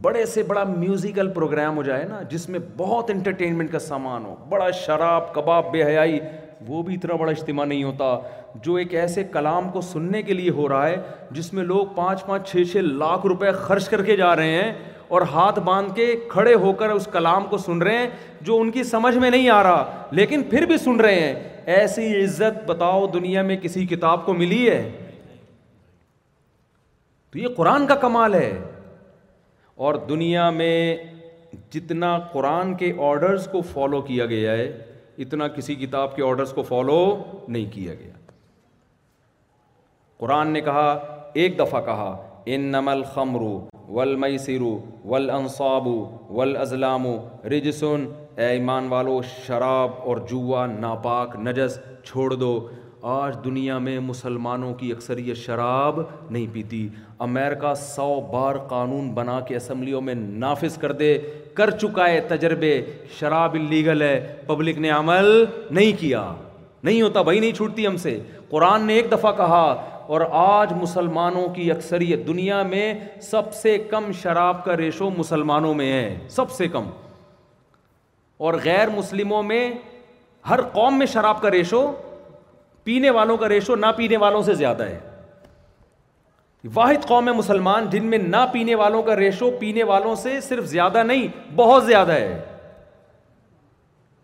بڑے سے بڑا میوزیکل پروگرام ہو جائے نا جس میں بہت انٹرٹینمنٹ کا سامان ہو بڑا شراب کباب بے حیائی وہ بھی اتنا بڑا اجتماع نہیں ہوتا جو ایک ایسے کلام کو سننے کے لیے ہو رہا ہے جس میں لوگ پانچ پانچ چھ چھ لاکھ روپے خرچ کر کے جا رہے ہیں اور ہاتھ باندھ کے کھڑے ہو کر اس کلام کو سن رہے ہیں جو ان کی سمجھ میں نہیں آ رہا لیکن پھر بھی سن رہے ہیں ایسی عزت بتاؤ دنیا میں کسی کتاب کو ملی ہے تو یہ قرآن کا کمال ہے اور دنیا میں جتنا قرآن کے آرڈرز کو فالو کیا گیا ہے اتنا کسی کتاب کے آرڈرز کو فالو نہیں کیا گیا قرآن نے کہا ایک دفعہ کہا ان نمل خمرو والمیسر والانصاب والازلام رجسن اے ایمان والو شراب اور جوا ناپاک نجس چھوڑ دو آج دنیا میں مسلمانوں کی اکثریت شراب نہیں پیتی امریکہ سو بار قانون بنا کے اسمبلیوں میں نافذ کر دے کر چکا ہے تجربے شراب اللیگل ہے پبلک نے عمل نہیں کیا نہیں ہوتا بھائی نہیں چھوٹتی ہم سے قرآن نے ایک دفعہ کہا اور آج مسلمانوں کی اکثریت دنیا میں سب سے کم شراب کا ریشو مسلمانوں میں ہے سب سے کم اور غیر مسلموں میں ہر قوم میں شراب کا ریشو پینے والوں کا ریشو نہ پینے والوں سے زیادہ ہے واحد قوم ہے مسلمان جن میں نہ پینے والوں کا ریشو پینے والوں سے صرف زیادہ نہیں بہت زیادہ ہے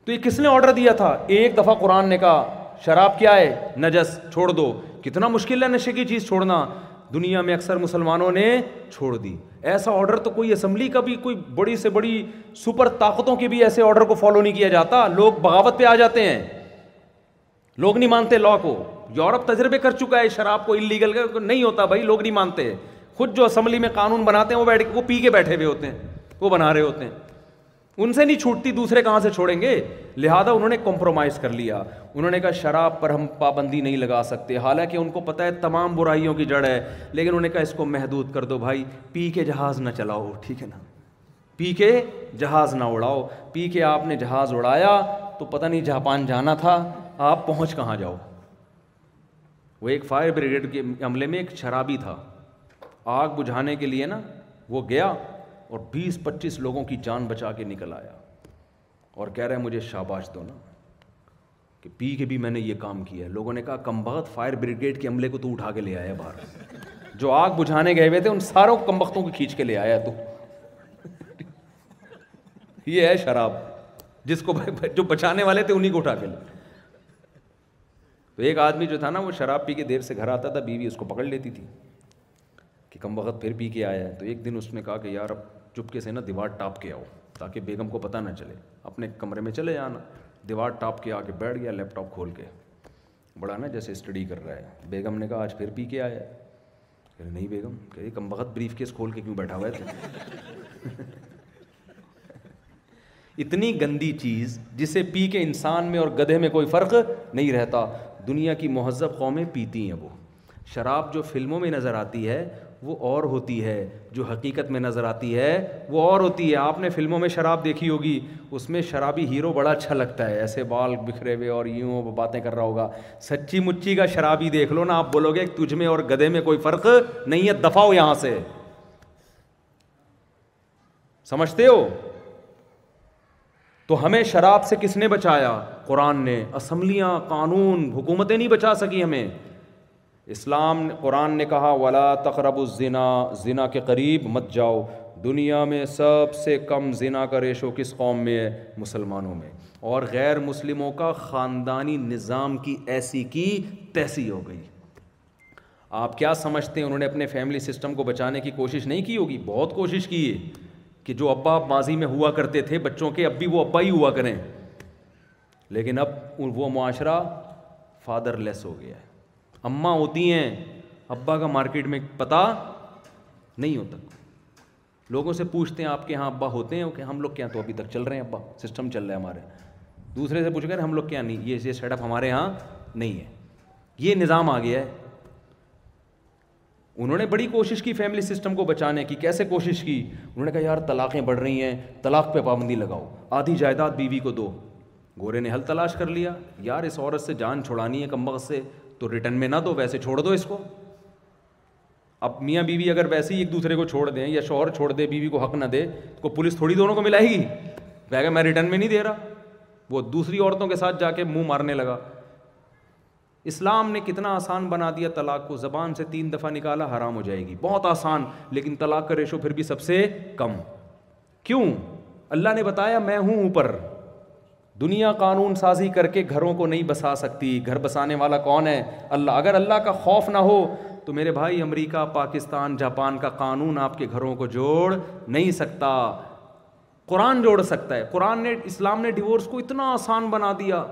تو یہ کس نے آرڈر دیا تھا ایک دفعہ قرآن نے کہا شراب کیا ہے نجس چھوڑ دو کتنا مشکل ہے نشے کی چیز چھوڑنا دنیا میں اکثر مسلمانوں نے چھوڑ دی ایسا آرڈر تو کوئی اسمبلی کا بھی کوئی بڑی سے بڑی سپر طاقتوں کے بھی ایسے آرڈر کو فالو نہیں کیا جاتا لوگ بغاوت پہ آ جاتے ہیں لوگ نہیں مانتے لا کو یورپ تجربے کر چکا ہے شراب کو انلیگل کا نہیں ہوتا بھائی لوگ نہیں مانتے خود جو اسمبلی میں قانون بناتے ہیں وہ بیٹھ وہ پی کے بیٹھے ہوئے ہوتے ہیں وہ بنا رہے ہوتے ہیں ان سے نہیں چھوٹتی دوسرے کہاں سے چھوڑیں گے لہٰذا کمپرومائز کر لیا انہوں نے کہا شراب پر ہم پابندی نہیں لگا سکتے حالانکہ ان کو پتہ ہے تمام برائیوں کی جڑ ہے لیکن انہوں نے کہا اس کو محدود کر دو بھائی پی کے جہاز نہ چلاؤ ٹھیک ہے نا پی کے جہاز نہ اڑاؤ پی کے آپ نے جہاز اڑایا تو پتہ نہیں جاپان جانا تھا آپ پہنچ کہاں جاؤ وہ ایک فائر بریگیڈ کے عملے میں ایک شرابی تھا آگ بجھانے کے لیے نا وہ گیا اور بیس پچیس لوگوں کی جان بچا کے نکل آیا اور کہہ رہا ہے مجھے شاباش دو نا کہ پی کے بھی میں نے یہ کام کیا ہے لوگوں نے کہا کم فائر بریگیڈ کے عملے کو تو اٹھا کے لے آیا باہر جو آگ بجھانے گئے ہوئے تھے ان ساروں کم کو کھینچ کے لے آیا تو یہ ہے شراب جس کو جو بچانے والے تھے انہیں کو اٹھا کے لے تو ایک آدمی جو تھا نا وہ شراب پی کے دیر سے گھر آتا تھا بیوی اس کو پکڑ لیتی تھی کہ کم وقت پھر پی کے آیا ہے تو ایک دن اس نے کہا کہ یار اب چپکے سے نا دیوار ٹاپ کے آؤ تاکہ بیگم کو پتہ نہ چلے اپنے کمرے میں چلے جانا دیوار ٹاپ کے آ کے بیٹھ گیا لیپ ٹاپ کھول کے بڑا نا جیسے اسٹڈی کر رہا ہے بیگم نے کہا آج پھر پی کے آیا کہ نہیں بیگم کہ کم بخت بریف کیس کھول کے کیوں بیٹھا ہوا ہے اتنی گندی چیز جسے پی کے انسان میں اور گدھے میں کوئی فرق نہیں رہتا دنیا کی مہذب قومیں پیتی ہیں وہ شراب جو فلموں میں نظر آتی ہے وہ اور ہوتی ہے جو حقیقت میں نظر آتی ہے وہ اور ہوتی ہے آپ نے فلموں میں شراب دیکھی ہوگی اس میں شرابی ہیرو بڑا اچھا لگتا ہے ایسے بال بکھرے ہوئے اور یوں باتیں کر رہا ہوگا سچی مچی کا شرابی دیکھ لو نا آپ بولو گے تجھ میں اور گدے میں کوئی فرق نہیں ہے دفاع ہو یہاں سے سمجھتے ہو تو ہمیں شراب سے کس نے بچایا قرآن نے اسمبلیاں قانون حکومتیں نہیں بچا سکی ہمیں اسلام قرآن نے کہا ولا تقرب الزنا زنا کے قریب مت جاؤ دنیا میں سب سے کم زنا کا ریشو کس قوم میں ہے مسلمانوں میں اور غیر مسلموں کا خاندانی نظام کی ایسی کی تیسی ہو گئی آپ کیا سمجھتے ہیں انہوں نے اپنے فیملی سسٹم کو بچانے کی کوشش نہیں کی ہوگی بہت کوشش کی ہے کہ جو ابا ماضی میں ہوا کرتے تھے بچوں کے اب بھی وہ ابا ہی ہوا کریں لیکن اب وہ معاشرہ فادر لیس ہو گیا ہے اماں ہوتی ہیں ابا کا مارکیٹ میں پتہ نہیں ہوتا لوگوں سے پوچھتے ہیں آپ کے یہاں ابا ہوتے ہیں کہ ہم لوگ کیا تو ابھی تک چل رہے ہیں ابا سسٹم چل رہا ہے ہمارے دوسرے سے پوچھ کر ہم لوگ کیا نہیں یہ یہ سیٹ اپ ہمارے یہاں نہیں ہے یہ نظام آ گیا ہے انہوں نے بڑی کوشش کی فیملی سسٹم کو بچانے کی کیسے کوشش کی انہوں نے کہا یار طلاقیں بڑھ رہی ہیں طلاق پہ پابندی لگاؤ آدھی جائیداد بیوی کو دو گورے نے حل تلاش کر لیا یار اس عورت سے جان چھڑانی ہے کمبخت سے تو ریٹرن میں نہ دو ویسے چھوڑ دو اس کو اب میاں بیوی بی اگر ویسے ہی ایک دوسرے کو چھوڑ دیں یا شوہر چھوڑ دے بیوی بی کو حق نہ دے تو پولیس تھوڑی دونوں کو ملائے گی کہ میں ریٹرن میں نہیں دے رہا وہ دوسری عورتوں کے ساتھ جا کے منہ مارنے لگا اسلام نے کتنا آسان بنا دیا طلاق کو زبان سے تین دفعہ نکالا حرام ہو جائے گی بہت آسان لیکن طلاق کا ریشو پھر بھی سب سے کم کیوں اللہ نے بتایا میں ہوں اوپر دنیا قانون سازی کر کے گھروں کو نہیں بسا سکتی گھر بسانے والا کون ہے اللہ اگر اللہ کا خوف نہ ہو تو میرے بھائی امریکہ پاکستان جاپان کا قانون آپ کے گھروں کو جوڑ نہیں سکتا قرآن جوڑ سکتا ہے قرآن نے اسلام نے ڈیورس کو اتنا آسان بنا دیا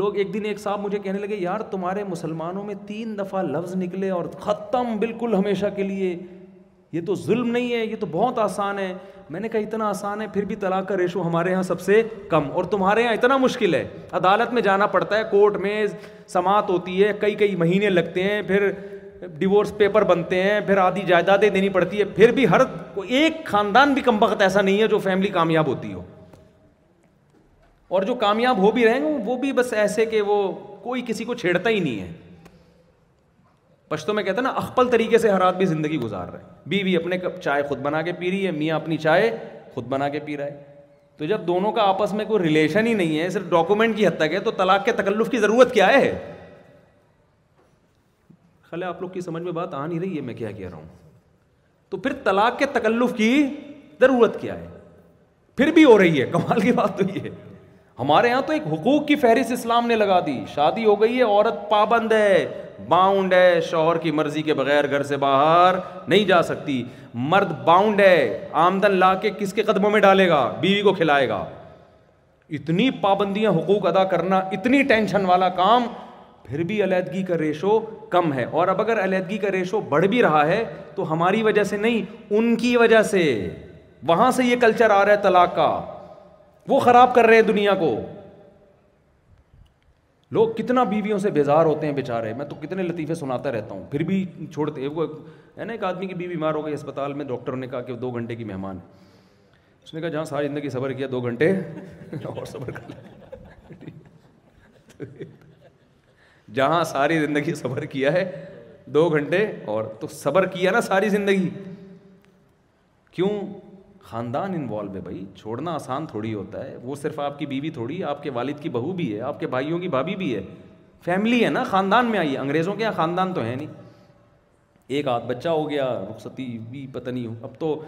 لوگ ایک دن ایک صاحب مجھے کہنے لگے یار تمہارے مسلمانوں میں تین دفعہ لفظ نکلے اور ختم بالکل ہمیشہ کے لیے یہ تو ظلم نہیں ہے یہ تو بہت آسان ہے میں نے کہا اتنا آسان ہے پھر بھی طلاق کا ریشو ہمارے یہاں سب سے کم اور تمہارے یہاں اتنا مشکل ہے عدالت میں جانا پڑتا ہے کورٹ میں سماعت ہوتی ہے کئی کئی مہینے لگتے ہیں پھر ڈیورس پیپر بنتے ہیں پھر آدھی جائیدادیں دینی پڑتی ہے پھر بھی ہر ایک خاندان بھی کم وقت ایسا نہیں ہے جو فیملی کامیاب ہوتی ہو اور جو کامیاب ہو بھی رہیں گے وہ بھی بس ایسے کہ وہ کوئی کسی کو چھیڑتا ہی نہیں ہے پشتوں میں کہتے ہیں نا اخپل طریقے سے ہر آدمی زندگی گزار رہے بیوی بی بی اپنے چائے خود بنا کے پی رہی ہے میاں اپنی چائے خود بنا کے پی رہا ہے تو جب دونوں کا آپس میں کوئی ریلیشن ہی نہیں ہے صرف ڈاکومنٹ کی حد تک ہے تو طلاق کے تکلف کی ضرورت کیا ہے خلے آپ لوگ کی سمجھ میں بات آ نہیں رہی ہے میں کیا کہہ رہا ہوں تو پھر طلاق کے تکلف کی ضرورت کیا ہے پھر بھی ہو رہی ہے کمال کی بات تو یہ ہے ہمارے یہاں تو ایک حقوق کی فہرست اسلام نے لگا دی شادی ہو گئی ہے عورت پابند ہے باؤنڈ ہے شوہر کی مرضی کے بغیر گھر سے باہر نہیں جا سکتی مرد باؤنڈ ہے آمدن لا کے کس کے قدموں میں ڈالے گا بیوی کو کھلائے گا اتنی پابندیاں حقوق ادا کرنا اتنی ٹینشن والا کام پھر بھی علیحدگی کا ریشو کم ہے اور اب اگر علیحدگی کا ریشو بڑھ بھی رہا ہے تو ہماری وجہ سے نہیں ان کی وجہ سے وہاں سے یہ کلچر آ رہا ہے طلاق کا وہ خراب کر رہے ہیں دنیا کو لوگ کتنا بیویوں سے بیزار ہوتے ہیں بیچارے میں تو کتنے لطیفے سناتا رہتا ہوں پھر بھی چھوڑتے ہیں ڈاکٹر نے کہا کہ دو گھنٹے کی مہمان اس نے کہا جہاں ساری زندگی صبر کیا دو گھنٹے اور صبر کر جہاں ساری زندگی صبر کیا ہے دو گھنٹے اور تو صبر کیا نا ساری زندگی کیوں خاندان انوالو ہے بھائی چھوڑنا آسان تھوڑی ہوتا ہے وہ صرف آپ کی بیوی تھوڑی آپ کے والد کی بہو بھی ہے آپ کے بھائیوں کی بھابھی بھی ہے فیملی ہے نا خاندان میں آئی انگریزوں کے یہاں خاندان تو ہے نہیں ایک آدھ بچہ ہو گیا رخصتی بھی پتہ نہیں ہو اب تو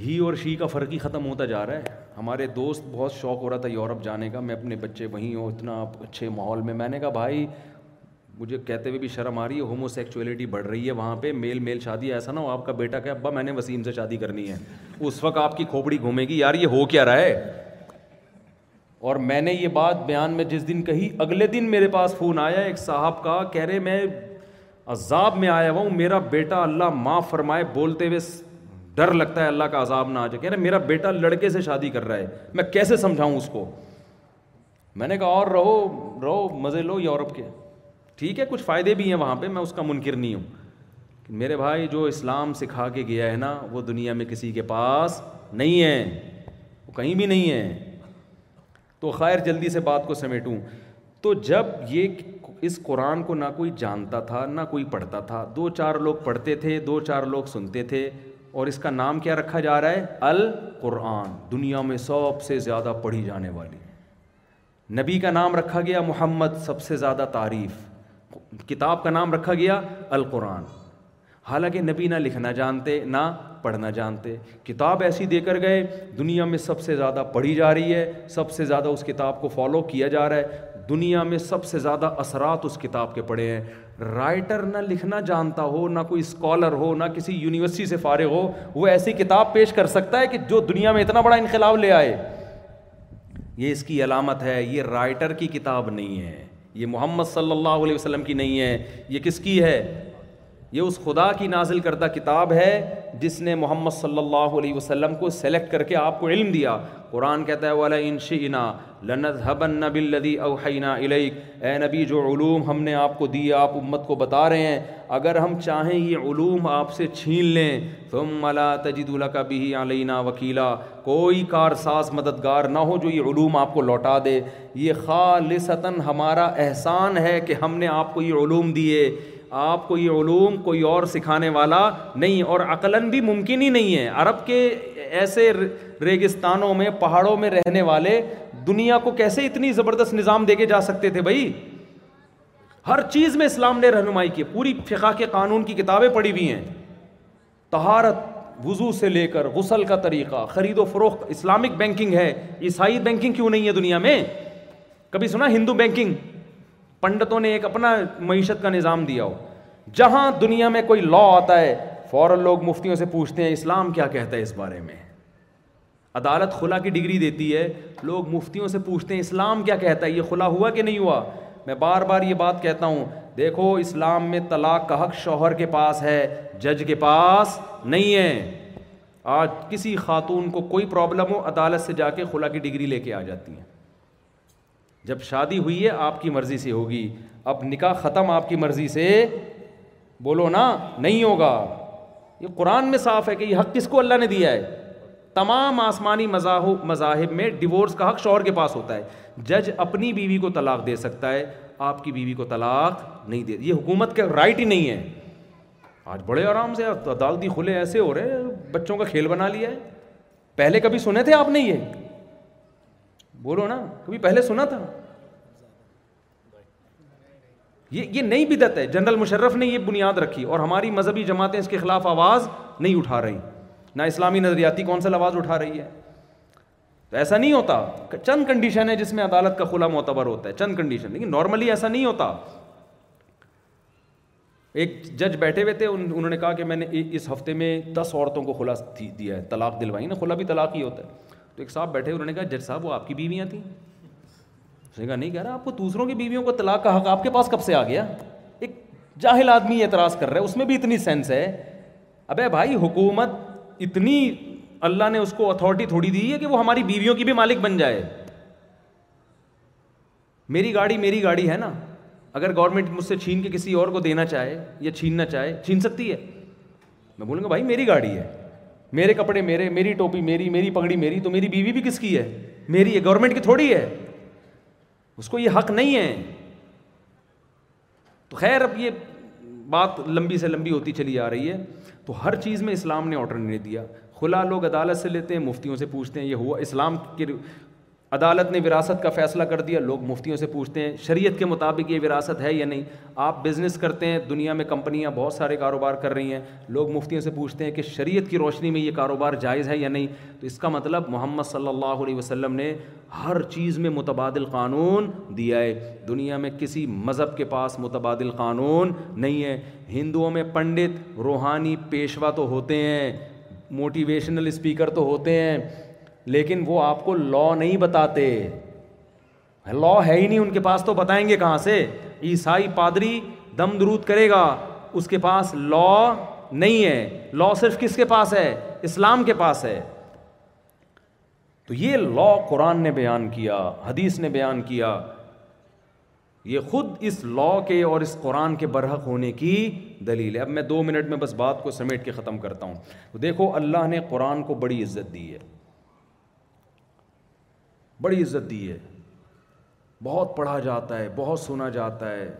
ہی اور شی کا فرق ہی ختم ہوتا جا رہا ہے ہمارے دوست بہت شوق ہو رہا تھا یورپ جانے کا میں اپنے بچے وہیں ہوں اتنا اچھے ماحول میں میں نے کہا بھائی مجھے کہتے ہوئے بھی شرم آ رہی ہے ہومو سیکچولیٹی بڑھ رہی ہے وہاں پہ میل میل شادی ایسا نہ ہو آپ کا بیٹا کہ ابا میں نے وسیم سے شادی کرنی ہے اس وقت آپ کی کھوپڑی گھومے گی یار یہ ہو کیا رہا ہے اور میں نے یہ بات بیان میں جس دن کہی اگلے دن میرے پاس فون آیا ایک صاحب کا کہہ رہے میں عذاب میں آیا ہوا ہوں میرا بیٹا اللہ معاف فرمائے بولتے ہوئے ڈر لگتا ہے اللہ کا عذاب نہ آ جائے کہہ رہے میرا بیٹا لڑکے سے شادی کر رہا ہے میں کیسے سمجھاؤں اس کو میں نے کہا اور رہو رہو مزے لو یورپ کے ٹھیک ہے کچھ فائدے بھی ہیں وہاں پہ میں اس کا منکر نہیں ہوں میرے بھائی جو اسلام سکھا کے گیا ہے نا وہ دنیا میں کسی کے پاس نہیں ہے وہ کہیں بھی نہیں ہے تو خیر جلدی سے بات کو سمیٹوں تو جب یہ اس قرآن کو نہ کوئی جانتا تھا نہ کوئی پڑھتا تھا دو چار لوگ پڑھتے تھے دو چار لوگ سنتے تھے اور اس کا نام کیا رکھا جا رہا ہے القرآن دنیا میں سب سے زیادہ پڑھی جانے والی نبی کا نام رکھا گیا محمد سب سے زیادہ تعریف کتاب کا نام رکھا گیا القرآن حالانکہ نبی نہ لکھنا جانتے نہ پڑھنا جانتے کتاب ایسی دے کر گئے دنیا میں سب سے زیادہ پڑھی جا رہی ہے سب سے زیادہ اس کتاب کو فالو کیا جا رہا ہے دنیا میں سب سے زیادہ اثرات اس کتاب کے پڑے ہیں رائٹر نہ لکھنا جانتا ہو نہ کوئی اسکالر ہو نہ کسی یونیورسٹی سے فارغ ہو وہ ایسی کتاب پیش کر سکتا ہے کہ جو دنیا میں اتنا بڑا انقلاب لے آئے یہ اس کی علامت ہے یہ رائٹر کی کتاب نہیں ہے یہ محمد صلی اللہ علیہ وسلم کی نہیں ہے یہ کس کی ہے یہ اس خدا کی نازل کردہ کتاب ہے جس نے محمد صلی اللہ علیہ وسلم کو سلیکٹ کر کے آپ کو علم دیا قرآن کہتا ہے والا والَ لنت حبن نب الدی اوحینہ اے نبی جو علوم ہم نے آپ کو دی آپ امت کو بتا رہے ہیں اگر ہم چاہیں یہ علوم آپ سے چھین لیں تم ملا تجد اللہ کا بھی علینہ وکیلا کوئی كار ساز مددگار نہ ہو جو یہ علوم آپ کو لوٹا دے یہ خالصتاً ہمارا احسان ہے کہ ہم نے آپ کو یہ علوم دیے آپ کو یہ علوم کوئی اور سکھانے والا نہیں اور عقلاً بھی ممکن ہی نہیں ہے عرب کے ایسے ریگستانوں میں پہاڑوں میں رہنے والے دنیا کو کیسے اتنی زبردست نظام دے کے جا سکتے تھے بھائی ہر چیز میں اسلام نے رہنمائی کی پوری فقہ کے قانون کی کتابیں پڑھی ہوئی ہیں تہارت وضو سے لے کر غسل کا طریقہ خرید و فروخت اسلامک بینکنگ ہے عیسائی بینکنگ کیوں نہیں ہے دنیا میں کبھی سنا ہندو بینکنگ پنڈتوں نے ایک اپنا معیشت کا نظام دیا ہو جہاں دنیا میں کوئی لا آتا ہے فوراً لوگ مفتیوں سے پوچھتے ہیں اسلام کیا کہتا ہے اس بارے میں عدالت خلا کی ڈگری دیتی ہے لوگ مفتیوں سے پوچھتے ہیں اسلام کیا کہتا ہے یہ خلا ہوا کہ نہیں ہوا میں بار بار یہ بات کہتا ہوں دیکھو اسلام میں طلاق کا حق شوہر کے پاس ہے جج کے پاس نہیں ہے آج کسی خاتون کو کوئی پرابلم ہو عدالت سے جا کے خلا کی ڈگری لے کے آ جاتی ہیں جب شادی ہوئی ہے آپ کی مرضی سے ہوگی اب نکاح ختم آپ کی مرضی سے بولو نا نہیں ہوگا یہ قرآن میں صاف ہے کہ یہ حق کس کو اللہ نے دیا ہے تمام آسمانی مذاہب مذاہب میں ڈیورس کا حق شوہر کے پاس ہوتا ہے جج اپنی بیوی کو طلاق دے سکتا ہے آپ کی بیوی کو طلاق نہیں دے یہ حکومت کا رائٹ ہی نہیں ہے آج بڑے آرام سے عدالتی کھلے ایسے ہو رہے ہیں بچوں کا کھیل بنا لیا ہے پہلے کبھی سنے تھے آپ نے یہ بولو نا کبھی پہلے سنا تھا یہ یہ یہ نئی بدت ہے جنرل مشرف نے بنیاد رکھی اور ہماری مذہبی جماعتیں اس کے خلاف آواز نہیں اٹھا رہی نہ اسلامی نظریاتی آواز اٹھا رہی ہے تو ایسا نہیں ہوتا چند کنڈیشن ہے جس میں عدالت کا کھلا معتبر ہوتا ہے چند کنڈیشن لیکن نارملی ایسا نہیں ہوتا ایک جج بیٹھے ہوئے تھے انہوں نے کہا کہ میں نے اس ہفتے میں دس عورتوں کو کھلا ہے طلاق دلوائی نا بھی طلاق ہی ہوتا ہے تو ایک صاحب بیٹھے انہوں نے کہا جج صاحب وہ آپ کی بیویاں تھیں اس نے کہا نہیں کہہ رہا آپ کو دوسروں کی بیویوں کو طلاق کا حق آپ کے پاس کب سے آ گیا ایک جاہل آدمی اعتراض کر رہا ہے اس میں بھی اتنی سینس ہے ابے بھائی حکومت اتنی اللہ نے اس کو اتھارٹی تھوڑی دی ہے کہ وہ ہماری بیویوں کی بھی مالک بن جائے میری گاڑی میری گاڑی ہے نا اگر گورنمنٹ مجھ سے چھین کے کسی اور کو دینا چاہے یا چھیننا چاہے چھین سکتی ہے میں بولوں گا بھائی میری گاڑی ہے میرے میرے کپڑے میری ٹوپی میری میری پگڑی میری تو میری بیوی بھی کس کی ہے میری گورنمنٹ کی تھوڑی ہے اس کو یہ حق نہیں ہے تو خیر اب یہ بات لمبی سے لمبی ہوتی چلی آ رہی ہے تو ہر چیز میں اسلام نے نہیں دیا کھلا لوگ عدالت سے لیتے ہیں مفتیوں سے پوچھتے ہیں یہ ہوا اسلام کے عدالت نے وراثت کا فیصلہ کر دیا لوگ مفتیوں سے پوچھتے ہیں شریعت کے مطابق یہ وراثت ہے یا نہیں آپ بزنس کرتے ہیں دنیا میں کمپنیاں بہت سارے کاروبار کر رہی ہیں لوگ مفتیوں سے پوچھتے ہیں کہ شریعت کی روشنی میں یہ کاروبار جائز ہے یا نہیں تو اس کا مطلب محمد صلی اللہ علیہ وسلم نے ہر چیز میں متبادل قانون دیا ہے دنیا میں کسی مذہب کے پاس متبادل قانون نہیں ہے ہندوؤں میں پنڈت روحانی پیشوا تو ہوتے ہیں موٹیویشنل اسپیکر تو ہوتے ہیں لیکن وہ آپ کو لا نہیں بتاتے لا ہے ہی نہیں ان کے پاس تو بتائیں گے کہاں سے عیسائی پادری دم درود کرے گا اس کے پاس لا نہیں ہے لا صرف کس کے پاس ہے اسلام کے پاس ہے تو یہ لا قرآن نے بیان کیا حدیث نے بیان کیا یہ خود اس لا کے اور اس قرآن کے برحق ہونے کی دلیل ہے اب میں دو منٹ میں بس بات کو سمیٹ کے ختم کرتا ہوں دیکھو اللہ نے قرآن کو بڑی عزت دی ہے بڑی عزت دی ہے بہت پڑھا جاتا ہے بہت سنا جاتا ہے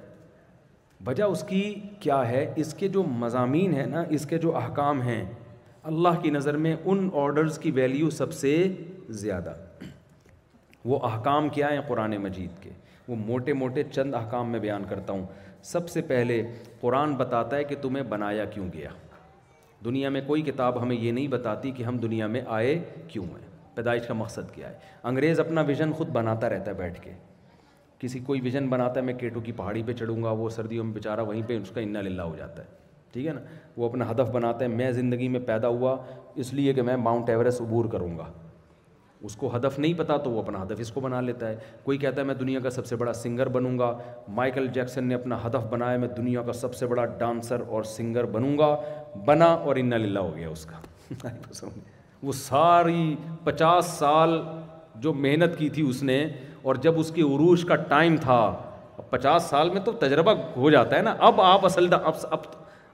وجہ اس کی کیا ہے اس کے جو مضامین ہیں نا اس کے جو احکام ہیں اللہ کی نظر میں ان آرڈرز کی ویلیو سب سے زیادہ وہ احکام کیا ہیں قرآن مجید کے وہ موٹے موٹے چند احکام میں بیان کرتا ہوں سب سے پہلے قرآن بتاتا ہے کہ تمہیں بنایا کیوں گیا دنیا میں کوئی کتاب ہمیں یہ نہیں بتاتی کہ ہم دنیا میں آئے کیوں ہیں پیدائش کا مقصد کیا ہے انگریز اپنا ویژن خود بناتا رہتا ہے بیٹھ کے کسی کوئی ویژن بناتا ہے میں کیٹو کی پہاڑی پہ چڑھوں گا وہ سردیوں میں بیچارہ وہیں پہ اس کا انا للہ ہو جاتا ہے ٹھیک ہے نا وہ اپنا ہدف بناتا ہے میں زندگی میں پیدا ہوا اس لیے کہ میں ماؤنٹ ایوریسٹ عبور کروں گا اس کو ہدف نہیں پتا تو وہ اپنا ہدف اس کو بنا لیتا ہے کوئی کہتا ہے میں دنیا کا سب سے بڑا سنگر بنوں گا مائیکل جیکسن نے اپنا ہدف بنایا میں دنیا کا سب سے بڑا ڈانسر اور سنگر بنوں گا بنا اور انا للہ ہو گیا اس کا وہ ساری پچاس سال جو محنت کی تھی اس نے اور جب اس کے عروج کا ٹائم تھا پچاس سال میں تو تجربہ ہو جاتا ہے نا اب آپ اصل دا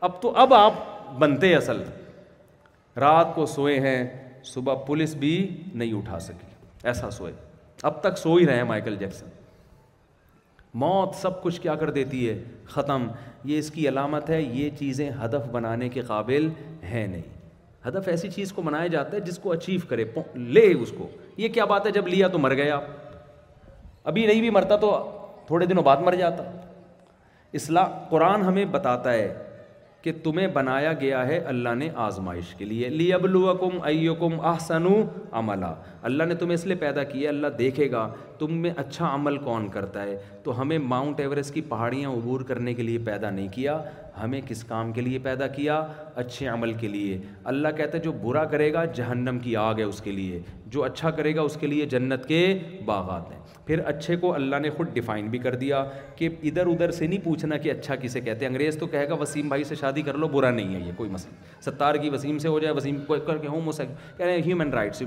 اب تو اب آپ بنتے اصل رات کو سوئے ہیں صبح پولیس بھی نہیں اٹھا سکی ایسا سوئے اب تک سو ہی رہے ہیں مائیکل جیکسن موت سب کچھ کیا کر دیتی ہے ختم یہ اس کی علامت ہے یہ چیزیں ہدف بنانے کے قابل ہیں نہیں ہدف ایسی چیز کو منایا جاتا ہے جس کو اچیو کرے لے اس کو یہ کیا بات ہے جب لیا تو مر گئے ابھی نہیں بھی مرتا تو تھوڑے دنوں بعد مر جاتا اسلام قرآن ہمیں بتاتا ہے کہ تمہیں بنایا گیا ہے اللہ نے آزمائش کے لیے لیا بلو کم ائم عملہ اللہ نے تمہیں اس لیے پیدا کیا اللہ دیکھے گا تم میں اچھا عمل کون کرتا ہے تو ہمیں ماؤنٹ ایوریسٹ کی پہاڑیاں عبور کرنے کے لیے پیدا نہیں کیا ہمیں کس کام کے لیے پیدا کیا اچھے عمل کے لیے اللہ کہتا ہے جو برا کرے گا جہنم کی آگ ہے اس کے لیے جو اچھا کرے گا اس کے لیے جنت کے باغات ہیں پھر اچھے کو اللہ نے خود ڈیفائن بھی کر دیا کہ ادھر ادھر سے نہیں پوچھنا کہ اچھا کسے کہتے ہیں انگریز تو کہے گا وسیم بھائی سے شادی کر لو برا نہیں ہے یہ کوئی مسئلہ ستار کی وسیم سے ہو جائے وسیم کو کر کے کہہ رہے ہیں ہیومن رائٹس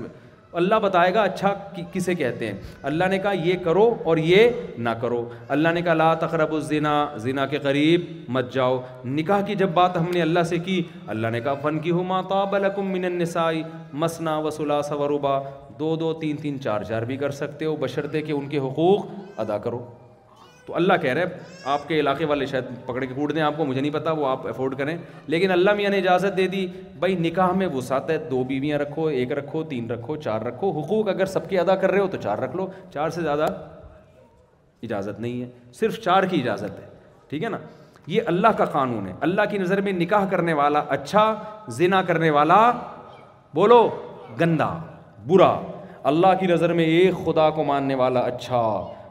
اللہ بتائے گا اچھا کسے کہتے ہیں اللہ نے کہا یہ کرو اور یہ نہ کرو اللہ نے کہا لا تقرب الزنا زنا کے قریب مت جاؤ نکاح کی جب بات ہم نے اللہ سے کی اللہ نے کہا فن کی ہو ماتا لکم من النسائی مسنا وسلا ثوربا دو دو تین تین چار چار بھی کر سکتے ہو بشرطے کہ ان کے حقوق ادا کرو تو اللہ کہہ رہے آپ کے علاقے والے شاید پکڑ کے کوٹ دیں آپ کو مجھے نہیں پتا وہ آپ افورڈ کریں لیکن اللہ میاں نے اجازت دے دی بھائی نکاح میں وسعت ہے دو بیویاں رکھو ایک رکھو تین رکھو چار رکھو حقوق اگر سب کے ادا کر رہے ہو تو چار رکھ لو چار سے زیادہ اجازت نہیں ہے صرف چار کی اجازت ہے ٹھیک ہے نا یہ اللہ کا قانون ہے اللہ کی نظر میں نکاح کرنے والا اچھا زنا کرنے والا بولو گندا برا اللہ کی نظر میں ایک خدا کو ماننے والا اچھا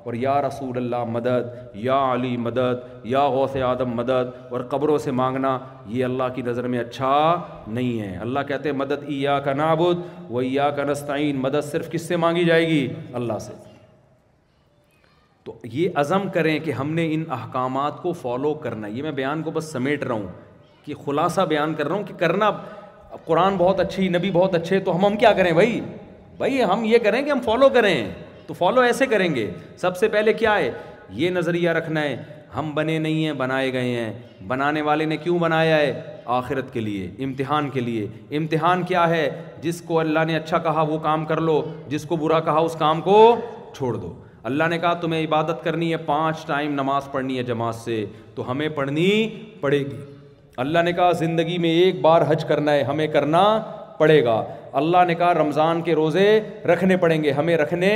اور یا رسول اللہ مدد یا علی مدد یا غوث آدم مدد اور قبروں سے مانگنا یہ اللہ کی نظر میں اچھا نہیں ہے اللہ کہتے ہیں مدد ایا کا نابد و یا کا نستعین مدد صرف کس سے مانگی جائے گی اللہ سے تو یہ عزم کریں کہ ہم نے ان احکامات کو فالو کرنا یہ میں بیان کو بس سمیٹ رہا ہوں کہ خلاصہ بیان کر رہا ہوں کہ کرنا قرآن بہت اچھی نبی بہت اچھے تو ہم ہم کیا کریں بھائی بھائی ہم یہ کریں کہ ہم فالو کریں تو فالو ایسے کریں گے سب سے پہلے کیا ہے یہ نظریہ رکھنا ہے ہم بنے نہیں ہیں بنائے گئے ہیں بنانے والے نے کیوں بنایا ہے آخرت کے لیے امتحان کے لیے امتحان کیا ہے جس کو اللہ نے اچھا کہا وہ کام کر لو جس کو برا کہا اس کام کو چھوڑ دو اللہ نے کہا تمہیں عبادت کرنی ہے پانچ ٹائم نماز پڑھنی ہے جماعت سے تو ہمیں پڑھنی پڑے گی اللہ نے کہا زندگی میں ایک بار حج کرنا ہے ہمیں کرنا پڑے گا اللہ نے کہا رمضان کے روزے رکھنے پڑیں گے ہمیں رکھنے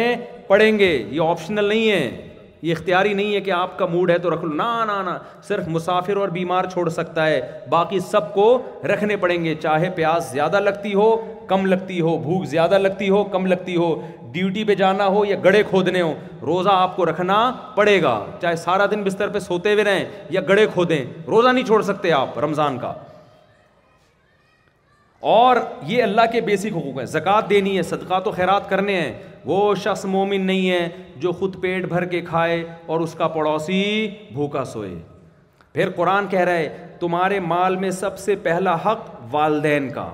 پڑیں گے یہ آپشنل نہیں ہے یہ اختیاری نہیں ہے کہ آپ کا موڈ ہے تو رکھ لو نہ صرف مسافر اور بیمار چھوڑ سکتا ہے باقی سب کو رکھنے پڑیں گے چاہے پیاس زیادہ لگتی ہو کم لگتی ہو بھوک زیادہ لگتی ہو کم لگتی ہو ڈیوٹی پہ جانا ہو یا گڑے کھودنے ہو روزہ آپ کو رکھنا پڑے گا چاہے سارا دن بستر پہ سوتے ہوئے رہیں یا گڑے کھودیں روزہ نہیں چھوڑ سکتے آپ رمضان کا اور یہ اللہ کے بیسک حقوق ہیں زکوٰۃ دینی ہے صدقات و خیرات کرنے ہیں وہ شخص مومن نہیں ہے جو خود پیٹ بھر کے کھائے اور اس کا پڑوسی بھوکا سوئے پھر قرآن کہہ رہا ہے تمہارے مال میں سب سے پہلا حق والدین کا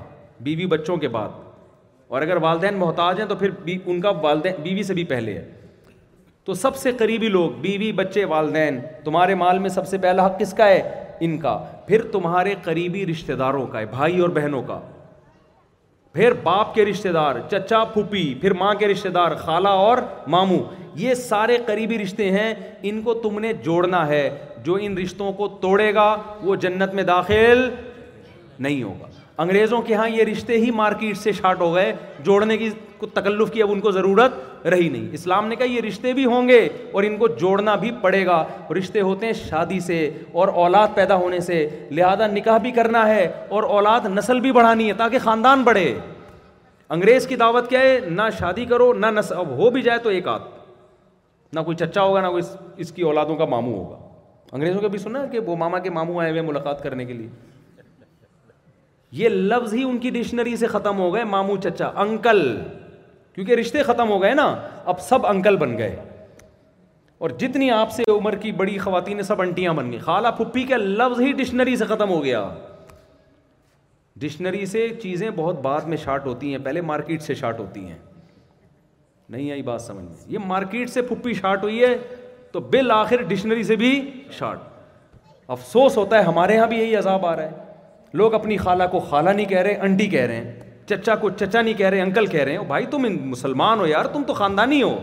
بیوی بچوں کے بعد اور اگر والدین محتاج ہیں تو پھر بی ان کا والدین بیوی سے بھی پہلے ہے تو سب سے قریبی لوگ بیوی بچے والدین تمہارے مال میں سب سے پہلا حق کس کا ہے ان کا پھر تمہارے قریبی رشتہ داروں کا ہے بھائی اور بہنوں کا پھر باپ کے رشتہ دار چچا پھوپھی پھر ماں کے رشتہ دار خالہ اور ماموں یہ سارے قریبی رشتے ہیں ان کو تم نے جوڑنا ہے جو ان رشتوں کو توڑے گا وہ جنت میں داخل نہیں ہوگا انگریزوں کے ہاں یہ رشتے ہی مارکیٹ سے شاٹ ہو گئے جوڑنے کی تکلف کی اب ان کو ضرورت رہی نہیں اسلام نے کہا یہ رشتے بھی ہوں گے اور ان کو جوڑنا بھی پڑے گا رشتے ہوتے ہیں شادی سے اور اولاد پیدا ہونے سے لہذا نکاح بھی کرنا ہے اور اولاد نسل بھی بڑھانی ہے تاکہ خاندان بڑھے انگریز کی دعوت کیا ہے نہ شادی کرو نہ نسل اب ہو بھی جائے تو ایک آدھ نہ کوئی چچا ہوگا نہ کوئی اس کی اولادوں کا ماموں ہوگا انگریزوں کے بھی سنا کہ وہ ماما کے ماموں آئے ہوئے ملاقات کرنے کے لیے یہ لفظ ہی ان کی ڈکشنری سے ختم ہو گئے مامو چچا انکل کیونکہ رشتے ختم ہو گئے نا اب سب انکل بن گئے اور جتنی آپ سے عمر کی بڑی خواتین سب انٹیاں بن گئی خالہ پھپھی کا لفظ ہی ڈکشنری سے ختم ہو گیا ڈکشنری سے چیزیں بہت بعد میں شارٹ ہوتی ہیں پہلے مارکیٹ سے شارٹ ہوتی ہیں نہیں آئی بات سمجھ میں یہ مارکیٹ سے پھپھی شارٹ ہوئی ہے تو بالآخر ڈکشنری سے بھی شارٹ افسوس ہوتا ہے ہمارے یہاں بھی یہی عذاب آ رہا ہے لوگ اپنی خالہ کو خالہ نہیں کہہ رہے انٹی کہہ رہے ہیں چچا کو چچا نہیں کہہ رہے انکل کہہ رہے ہیں بھائی تم مسلمان ہو یار تم تو خاندانی ہو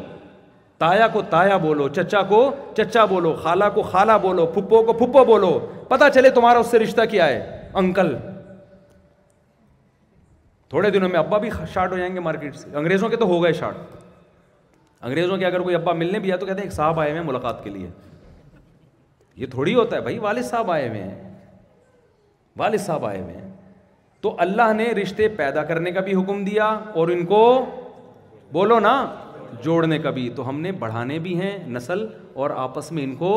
تایا کو تایا بولو چچا کو چچا بولو خالہ کو خالہ بولو پھپو کو پھپو بولو پتا چلے تمہارا اس سے رشتہ کیا ہے انکل تھوڑے دنوں میں ابا بھی شارٹ ہو جائیں گے مارکیٹ سے انگریزوں کے تو ہو گئے شارٹ انگریزوں کے اگر کوئی ابا ملنے بھی آیا تو کہتے ہیں ایک صاحب آئے ہوئے ہیں ملاقات کے لیے یہ تھوڑی ہوتا ہے بھائی والد صاحب آئے ہوئے ہیں والد صاحب آئے ہوئے ہیں تو اللہ نے رشتے پیدا کرنے کا بھی حکم دیا اور ان کو بولو نا جوڑنے کا بھی تو ہم نے بڑھانے بھی ہیں نسل اور آپس میں ان کو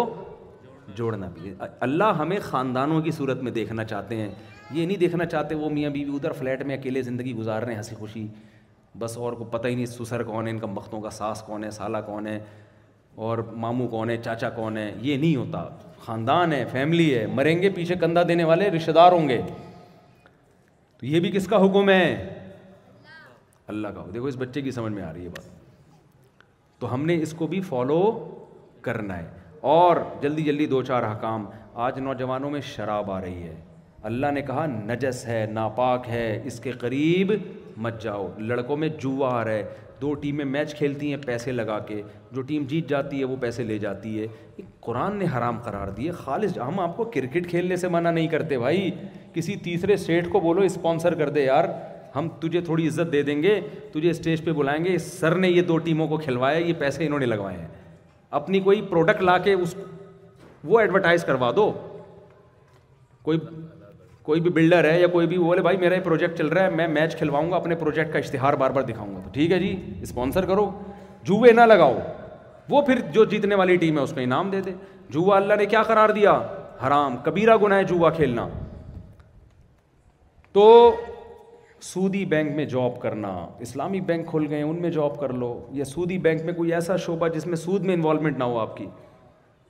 جوڑنا بھی ہے اللہ ہمیں خاندانوں کی صورت میں دیکھنا چاہتے ہیں یہ نہیں دیکھنا چاہتے وہ میاں بی ادھر فلیٹ میں اکیلے زندگی گزار رہے ہیں ہنسی خوشی بس اور کو پتہ ہی نہیں سسر کون ہے ان کا مختوں کا ساس کون ہے سالہ کون ہے اور ماموں کون ہے چاچا کون ہے یہ نہیں ہوتا خاندان ہے فیملی ہے مریں گے پیچھے کندھا دینے والے رشتے دار ہوں گے تو یہ بھی کس کا حکم ہے اللہ کا دیکھو اس بچے کی سمجھ میں آ رہی ہے بات تو ہم نے اس کو بھی فالو کرنا ہے اور جلدی جلدی دو چار حکام آج نوجوانوں میں شراب آ رہی ہے اللہ نے کہا نجس ہے ناپاک ہے اس کے قریب مت جاؤ لڑکوں میں جوا آ رہا ہے دو ٹیمیں میچ کھیلتی ہیں پیسے لگا کے جو ٹیم جیت جاتی ہے وہ پیسے لے جاتی ہے قرآن نے حرام قرار دیے خالص ہم آپ کو کرکٹ کھیلنے سے منع نہیں کرتے بھائی کسی تیسرے سیٹ کو بولو اسپانسر کر دے یار ہم تجھے تھوڑی عزت دے دیں گے تجھے اسٹیج پہ بلائیں گے سر نے یہ دو ٹیموں کو کھلوایا یہ پیسے انہوں نے لگوائے ہیں اپنی کوئی پروڈکٹ لا کے اس وہ ایڈورٹائز کروا دو کوئی کوئی بھی بلڈر ہے یا کوئی بھی بولے بھائی میرا یہ پروجیکٹ چل رہا ہے میں میچ کھلواؤں گا اپنے پروجیکٹ کا اشتہار بار بار دکھاؤں گا تو ٹھیک ہے جی اسپانسر کرو جوئے نہ لگاؤ وہ پھر جو جیتنے والی ٹیم ہے اس کا انعام دے دے جوا اللہ نے کیا قرار دیا حرام کبیرا گناہ ہے جوا کھیلنا تو سودی بینک میں جاب کرنا اسلامی بینک کھل گئے ان میں جاب کر لو یا سودی بینک میں کوئی ایسا شعبہ جس میں سود میں انوالومنٹ نہ ہو آپ کی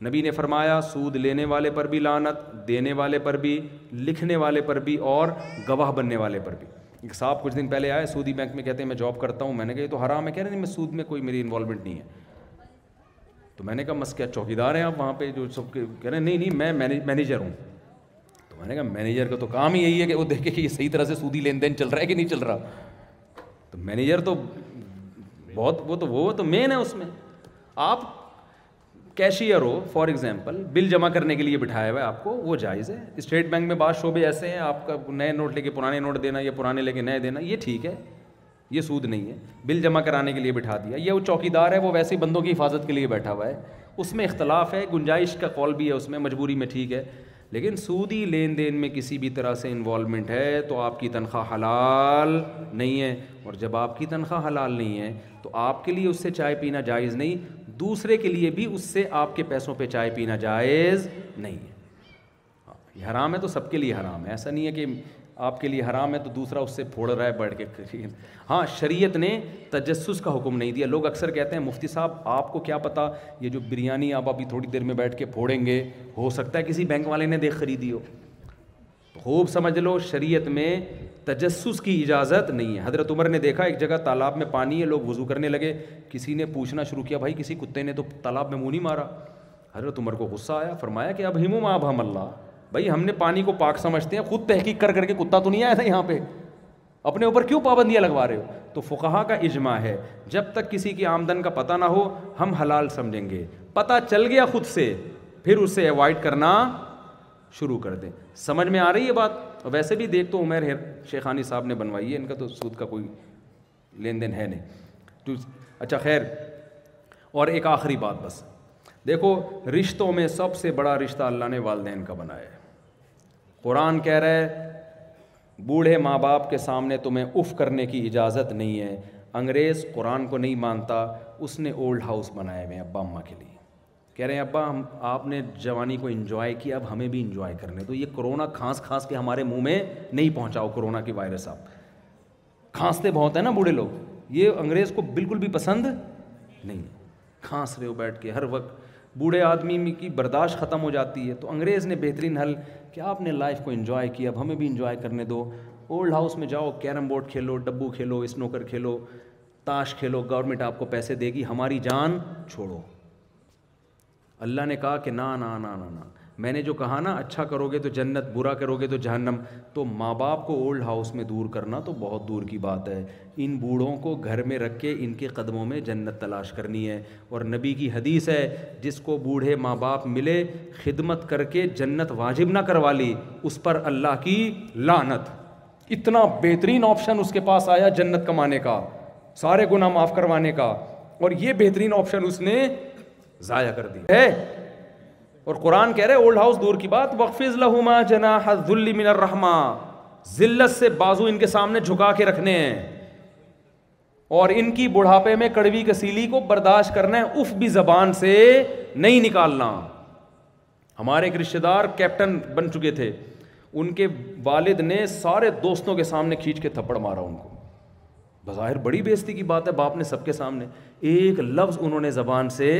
نبی نے فرمایا سود لینے والے پر بھی لانت دینے والے پر بھی لکھنے والے پر بھی اور گواہ بننے والے پر بھی ایک صاحب کچھ دن پہلے آئے سودی بینک میں کہتے ہیں میں جاب کرتا ہوں میں نے کہا یہ تو حرام ہے کہہ رہے نہیں میں سود میں کوئی میری انوالومنٹ نہیں ہے تو میں نے کہا مس کیا چوکیدار ہیں آپ وہاں پہ جو سب کے کہہ رہے ہیں نہیں نہیں میں مینیجر ہوں تو میں نے کہا مینیجر کا تو کام ہی یہی ہے کہ وہ دیکھے کہ یہ صحیح طرح سے سودی لین دین چل رہا ہے کہ نہیں چل رہا تو مینیجر تو بہت وہ تو وہ تو مین ہے اس میں آپ کیشیئر ہو فار ایگزامپل بل جمع کرنے کے لیے بٹھایا ہوا ہے آپ کو وہ جائز ہے اسٹیٹ بینک میں بعض شعبے ایسے ہیں آپ کا نئے نوٹ لے کے پرانے نوٹ دینا یا پرانے لے کے نئے دینا یہ ٹھیک ہے یہ سود نہیں ہے بل جمع کرانے کے لیے بٹھا دیا یہ وہ چوکی دار ہے وہ ویسے بندوں کی حفاظت کے لیے بیٹھا ہوا ہے اس میں اختلاف ہے گنجائش کا کال بھی ہے اس میں مجبوری میں ٹھیک ہے لیکن سودی لین دین میں کسی بھی طرح سے انوالومنٹ ہے تو آپ کی تنخواہ حلال نہیں ہے اور جب آپ کی تنخواہ حلال نہیں ہے تو آپ کے لیے اس سے چائے پینا جائز نہیں دوسرے کے لیے بھی اس سے آپ کے پیسوں پہ چائے پینا جائز نہیں ہے یہ حرام ہے تو سب کے لیے حرام ہے ایسا نہیں ہے کہ آپ کے لیے حرام ہے تو دوسرا اس سے پھوڑ رہا ہے بیٹھ کے ہاں شریعت نے تجسس کا حکم نہیں دیا لوگ اکثر کہتے ہیں مفتی صاحب آپ کو کیا پتا یہ جو بریانی آپ ابھی تھوڑی دیر میں بیٹھ کے پھوڑیں گے ہو سکتا ہے کسی بینک والے نے دیکھ خریدی ہو خوب سمجھ لو شریعت میں تجسس کی اجازت نہیں ہے حضرت عمر نے دیکھا ایک جگہ تالاب میں پانی ہے لوگ وضو کرنے لگے کسی نے پوچھنا شروع کیا بھائی کسی کتے نے تو تالاب میں منہ نہیں مارا حضرت عمر کو غصہ آیا فرمایا کہ اب ہم اب ہم اللہ بھائی ہم نے پانی کو پاک سمجھتے ہیں خود تحقیق کر کر کے کتا تو نہیں آیا تھا یہاں پہ اپنے اوپر کیوں پابندیاں لگوا رہے ہو تو فقہا کا اجماع ہے جب تک کسی کی آمدن کا پتہ نہ ہو ہم حلال سمجھیں گے پتہ چل گیا خود سے پھر اسے اوائڈ کرنا شروع کر دیں سمجھ میں آ رہی ہے بات ویسے بھی دیکھ تو عمیر شیخانی صاحب نے بنوائی ہے ان کا تو سود کا کوئی لین دین ہے نہیں اچھا خیر اور ایک آخری بات بس دیکھو رشتوں میں سب سے بڑا رشتہ اللہ نے والدین کا بنایا ہے قرآن کہہ رہے بوڑھے ماں باپ کے سامنے تمہیں اف کرنے کی اجازت نہیں ہے انگریز قرآن کو نہیں مانتا اس نے اولڈ ہاؤس بنائے ہوئے ابا اماں کے لیے کہہ رہے ہیں ابا ہم آپ نے جوانی کو انجوائے کیا اب ہمیں بھی انجوائے کرنے تو یہ کرونا کھانس کھانس کے ہمارے منہ میں نہیں پہنچاؤ کرونا کی وائرس آپ کھانستے بہت ہیں نا بوڑھے لوگ یہ انگریز کو بالکل بھی پسند نہیں کھانس رہے ہو بیٹھ کے ہر وقت بوڑھے آدمی کی برداشت ختم ہو جاتی ہے تو انگریز نے بہترین حل کہ آپ نے لائف کو انجوائے کیا اب ہمیں بھی انجوائے کرنے دو اولڈ ہاؤس میں جاؤ کیرم بورڈ کھیلو ڈبو کھیلو اسنوکر کھیلو تاش کھیلو گورنمنٹ آپ کو پیسے دے گی ہماری جان چھوڑو اللہ نے کہا کہ نا نا نا نا نا میں نے جو کہا نا اچھا کرو گے تو جنت برا کرو گے تو جہنم تو ماں باپ کو اولڈ ہاؤس میں دور کرنا تو بہت دور کی بات ہے ان بوڑھوں کو گھر میں رکھ کے ان کے قدموں میں جنت تلاش کرنی ہے اور نبی کی حدیث ہے جس کو بوڑھے ماں باپ ملے خدمت کر کے جنت واجب نہ کروا لی اس پر اللہ کی لانت اتنا بہترین آپشن اس کے پاس آیا جنت کمانے کا سارے گناہ معاف کروانے کا اور یہ بہترین آپشن اس نے ضائع کر دیا ہے اور قرآن کہہ رہے اولڈ ہاؤس دور کی بات وقفیز لہما جنا ذلی من الرحمہ ذلت سے بازو ان کے سامنے جھکا کے رکھنے ہیں اور ان کی بڑھاپے میں کڑوی کسیلی کو برداشت کرنا ہے اف بھی زبان سے نہیں نکالنا ہمارے ایک رشتے دار کیپٹن بن چکے تھے ان کے والد نے سارے دوستوں کے سامنے کھینچ کے تھپڑ مارا ان کو بظاہر بڑی بےزتی کی بات ہے باپ نے سب کے سامنے ایک لفظ انہوں نے زبان سے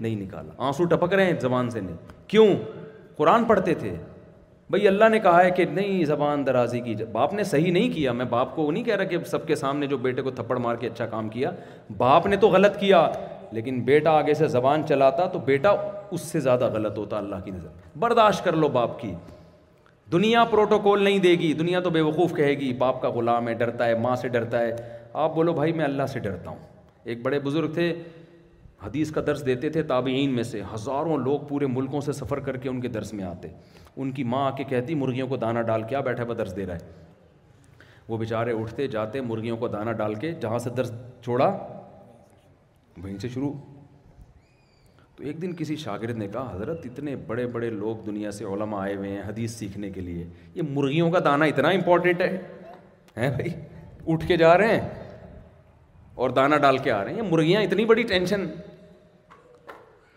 نہیں نکالا آنسو ٹپک رہے ہیں زبان سے نہیں کیوں قرآن پڑھتے تھے بھائی اللہ نے کہا ہے کہ نہیں زبان درازی کی باپ نے صحیح نہیں کیا میں باپ کو نہیں کہہ رہا کہ سب کے سامنے جو بیٹے کو تھپڑ مار کے اچھا کام کیا باپ نے تو غلط کیا لیکن بیٹا آگے سے زبان چلاتا تو بیٹا اس سے زیادہ غلط ہوتا اللہ کی نظر برداشت کر لو باپ کی دنیا پروٹوکول نہیں دے گی دنیا تو بے وقوف کہے گی باپ کا غلام ہے ڈرتا ہے ماں سے ڈرتا ہے آپ بولو بھائی میں اللہ سے ڈرتا ہوں ایک بڑے بزرگ تھے حدیث کا درس دیتے تھے تابعین میں سے ہزاروں لوگ پورے ملکوں سے سفر کر کے ان کے درس میں آتے ان کی ماں آ کے کہتی مرغیوں کو دانہ ڈال کے آ ہوا درس دے رہا ہے وہ بیچارے اٹھتے جاتے مرغیوں کو دانہ ڈال کے جہاں سے درس چھوڑا وہیں سے شروع تو ایک دن کسی شاگرد نے کہا حضرت اتنے بڑے بڑے لوگ دنیا سے علماء آئے ہوئے ہیں حدیث سیکھنے کے لیے یہ مرغیوں کا دانہ اتنا امپورٹنٹ ہے ہیں بھائی اٹھ کے جا رہے ہیں اور دانہ ڈال کے آ رہے ہیں یہ مرغیاں اتنی بڑی ٹینشن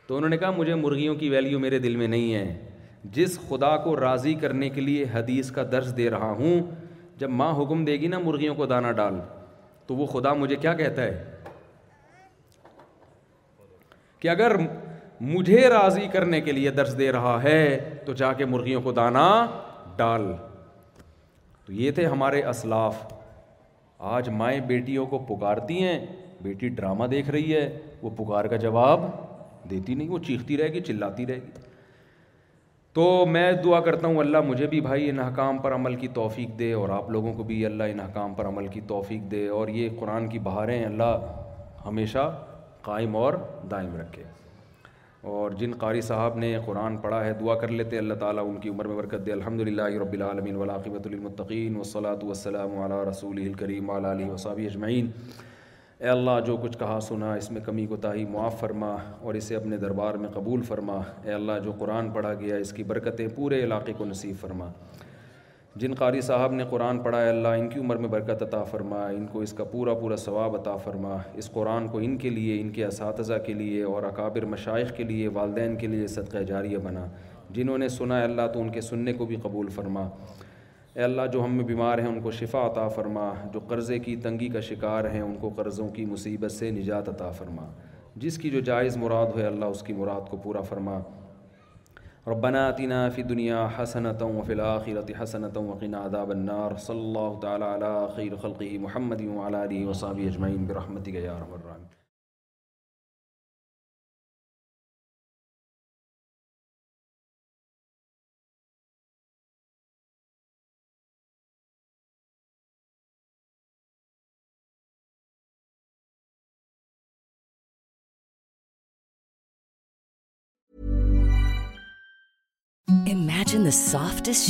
تو انہوں نے کہا مجھے مرغیوں کی ویلیو میرے دل میں نہیں ہے جس خدا کو راضی کرنے کے لیے حدیث کا درس دے رہا ہوں جب ماں حکم دے گی نا مرغیوں کو دانہ ڈال تو وہ خدا مجھے کیا کہتا ہے کہ اگر مجھے راضی کرنے کے لیے درس دے رہا ہے تو جا کے مرغیوں کو دانہ ڈال تو یہ تھے ہمارے اسلاف آج مائیں بیٹیوں کو پکارتی ہیں بیٹی ڈرامہ دیکھ رہی ہے وہ پکار کا جواب دیتی نہیں وہ چیختی رہے گی چلاتی رہے گی تو میں دعا کرتا ہوں اللہ مجھے بھی بھائی ان حکام پر عمل کی توفیق دے اور آپ لوگوں کو بھی اللہ ان حکام پر عمل کی توفیق دے اور یہ قرآن کی بہاریں اللہ ہمیشہ قائم اور دائم رکھے اور جن قاری صاحب نے قرآن پڑھا ہے دعا کر لیتے اللہ تعالیٰ ان کی عمر میں برکت دے الحمد للہ رب العالمین ولاقبۃ المطقین وصلاۃ وسلم علی رسول الکریم علیہ وصابی اجمعین اے اللہ جو کچھ کہا سنا اس میں کمی کوتاہی معاف فرما اور اسے اپنے دربار میں قبول فرما اے اللہ جو قرآن پڑھا گیا اس کی برکتیں پورے علاقے کو نصیب فرما جن قاری صاحب نے قرآن پڑھا اے اللہ ان کی عمر میں برکت عطا فرما ان کو اس کا پورا پورا ثواب عطا فرما اس قرآن کو ان کے لیے ان کے اساتذہ کے لیے اور اکابر مشائق کے لیے والدین کے لیے صدقہ جاریہ بنا جنہوں نے سنا اے اللہ تو ان کے سننے کو بھی قبول فرما اے اللہ جو ہم میں بیمار ہیں ان کو شفا عطا فرما جو قرضے کی تنگی کا شکار ہیں ان کو قرضوں کی مصیبت سے نجات عطا فرما جس کی جو جائز مراد ہوئے اللہ اس کی مراد کو پورا فرما ربنا آتنا فی دنیا وفی و حسنتا وقنا عذاب النار صلی اللہ تعالی علی خیر خلقی محمد مولانی غسابی اجمعین الرحمن سافٹس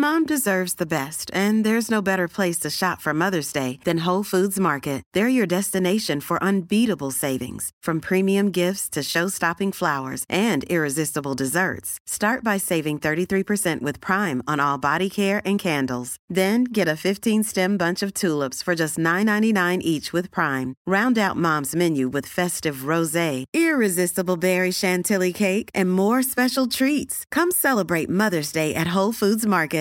Mom deserves best and there is no better place to shop from mother's day then then foods market there your for for saving prime prime on and candles get bunch of just nine each round mom's menu roses more special treats come mother's day at whole foods market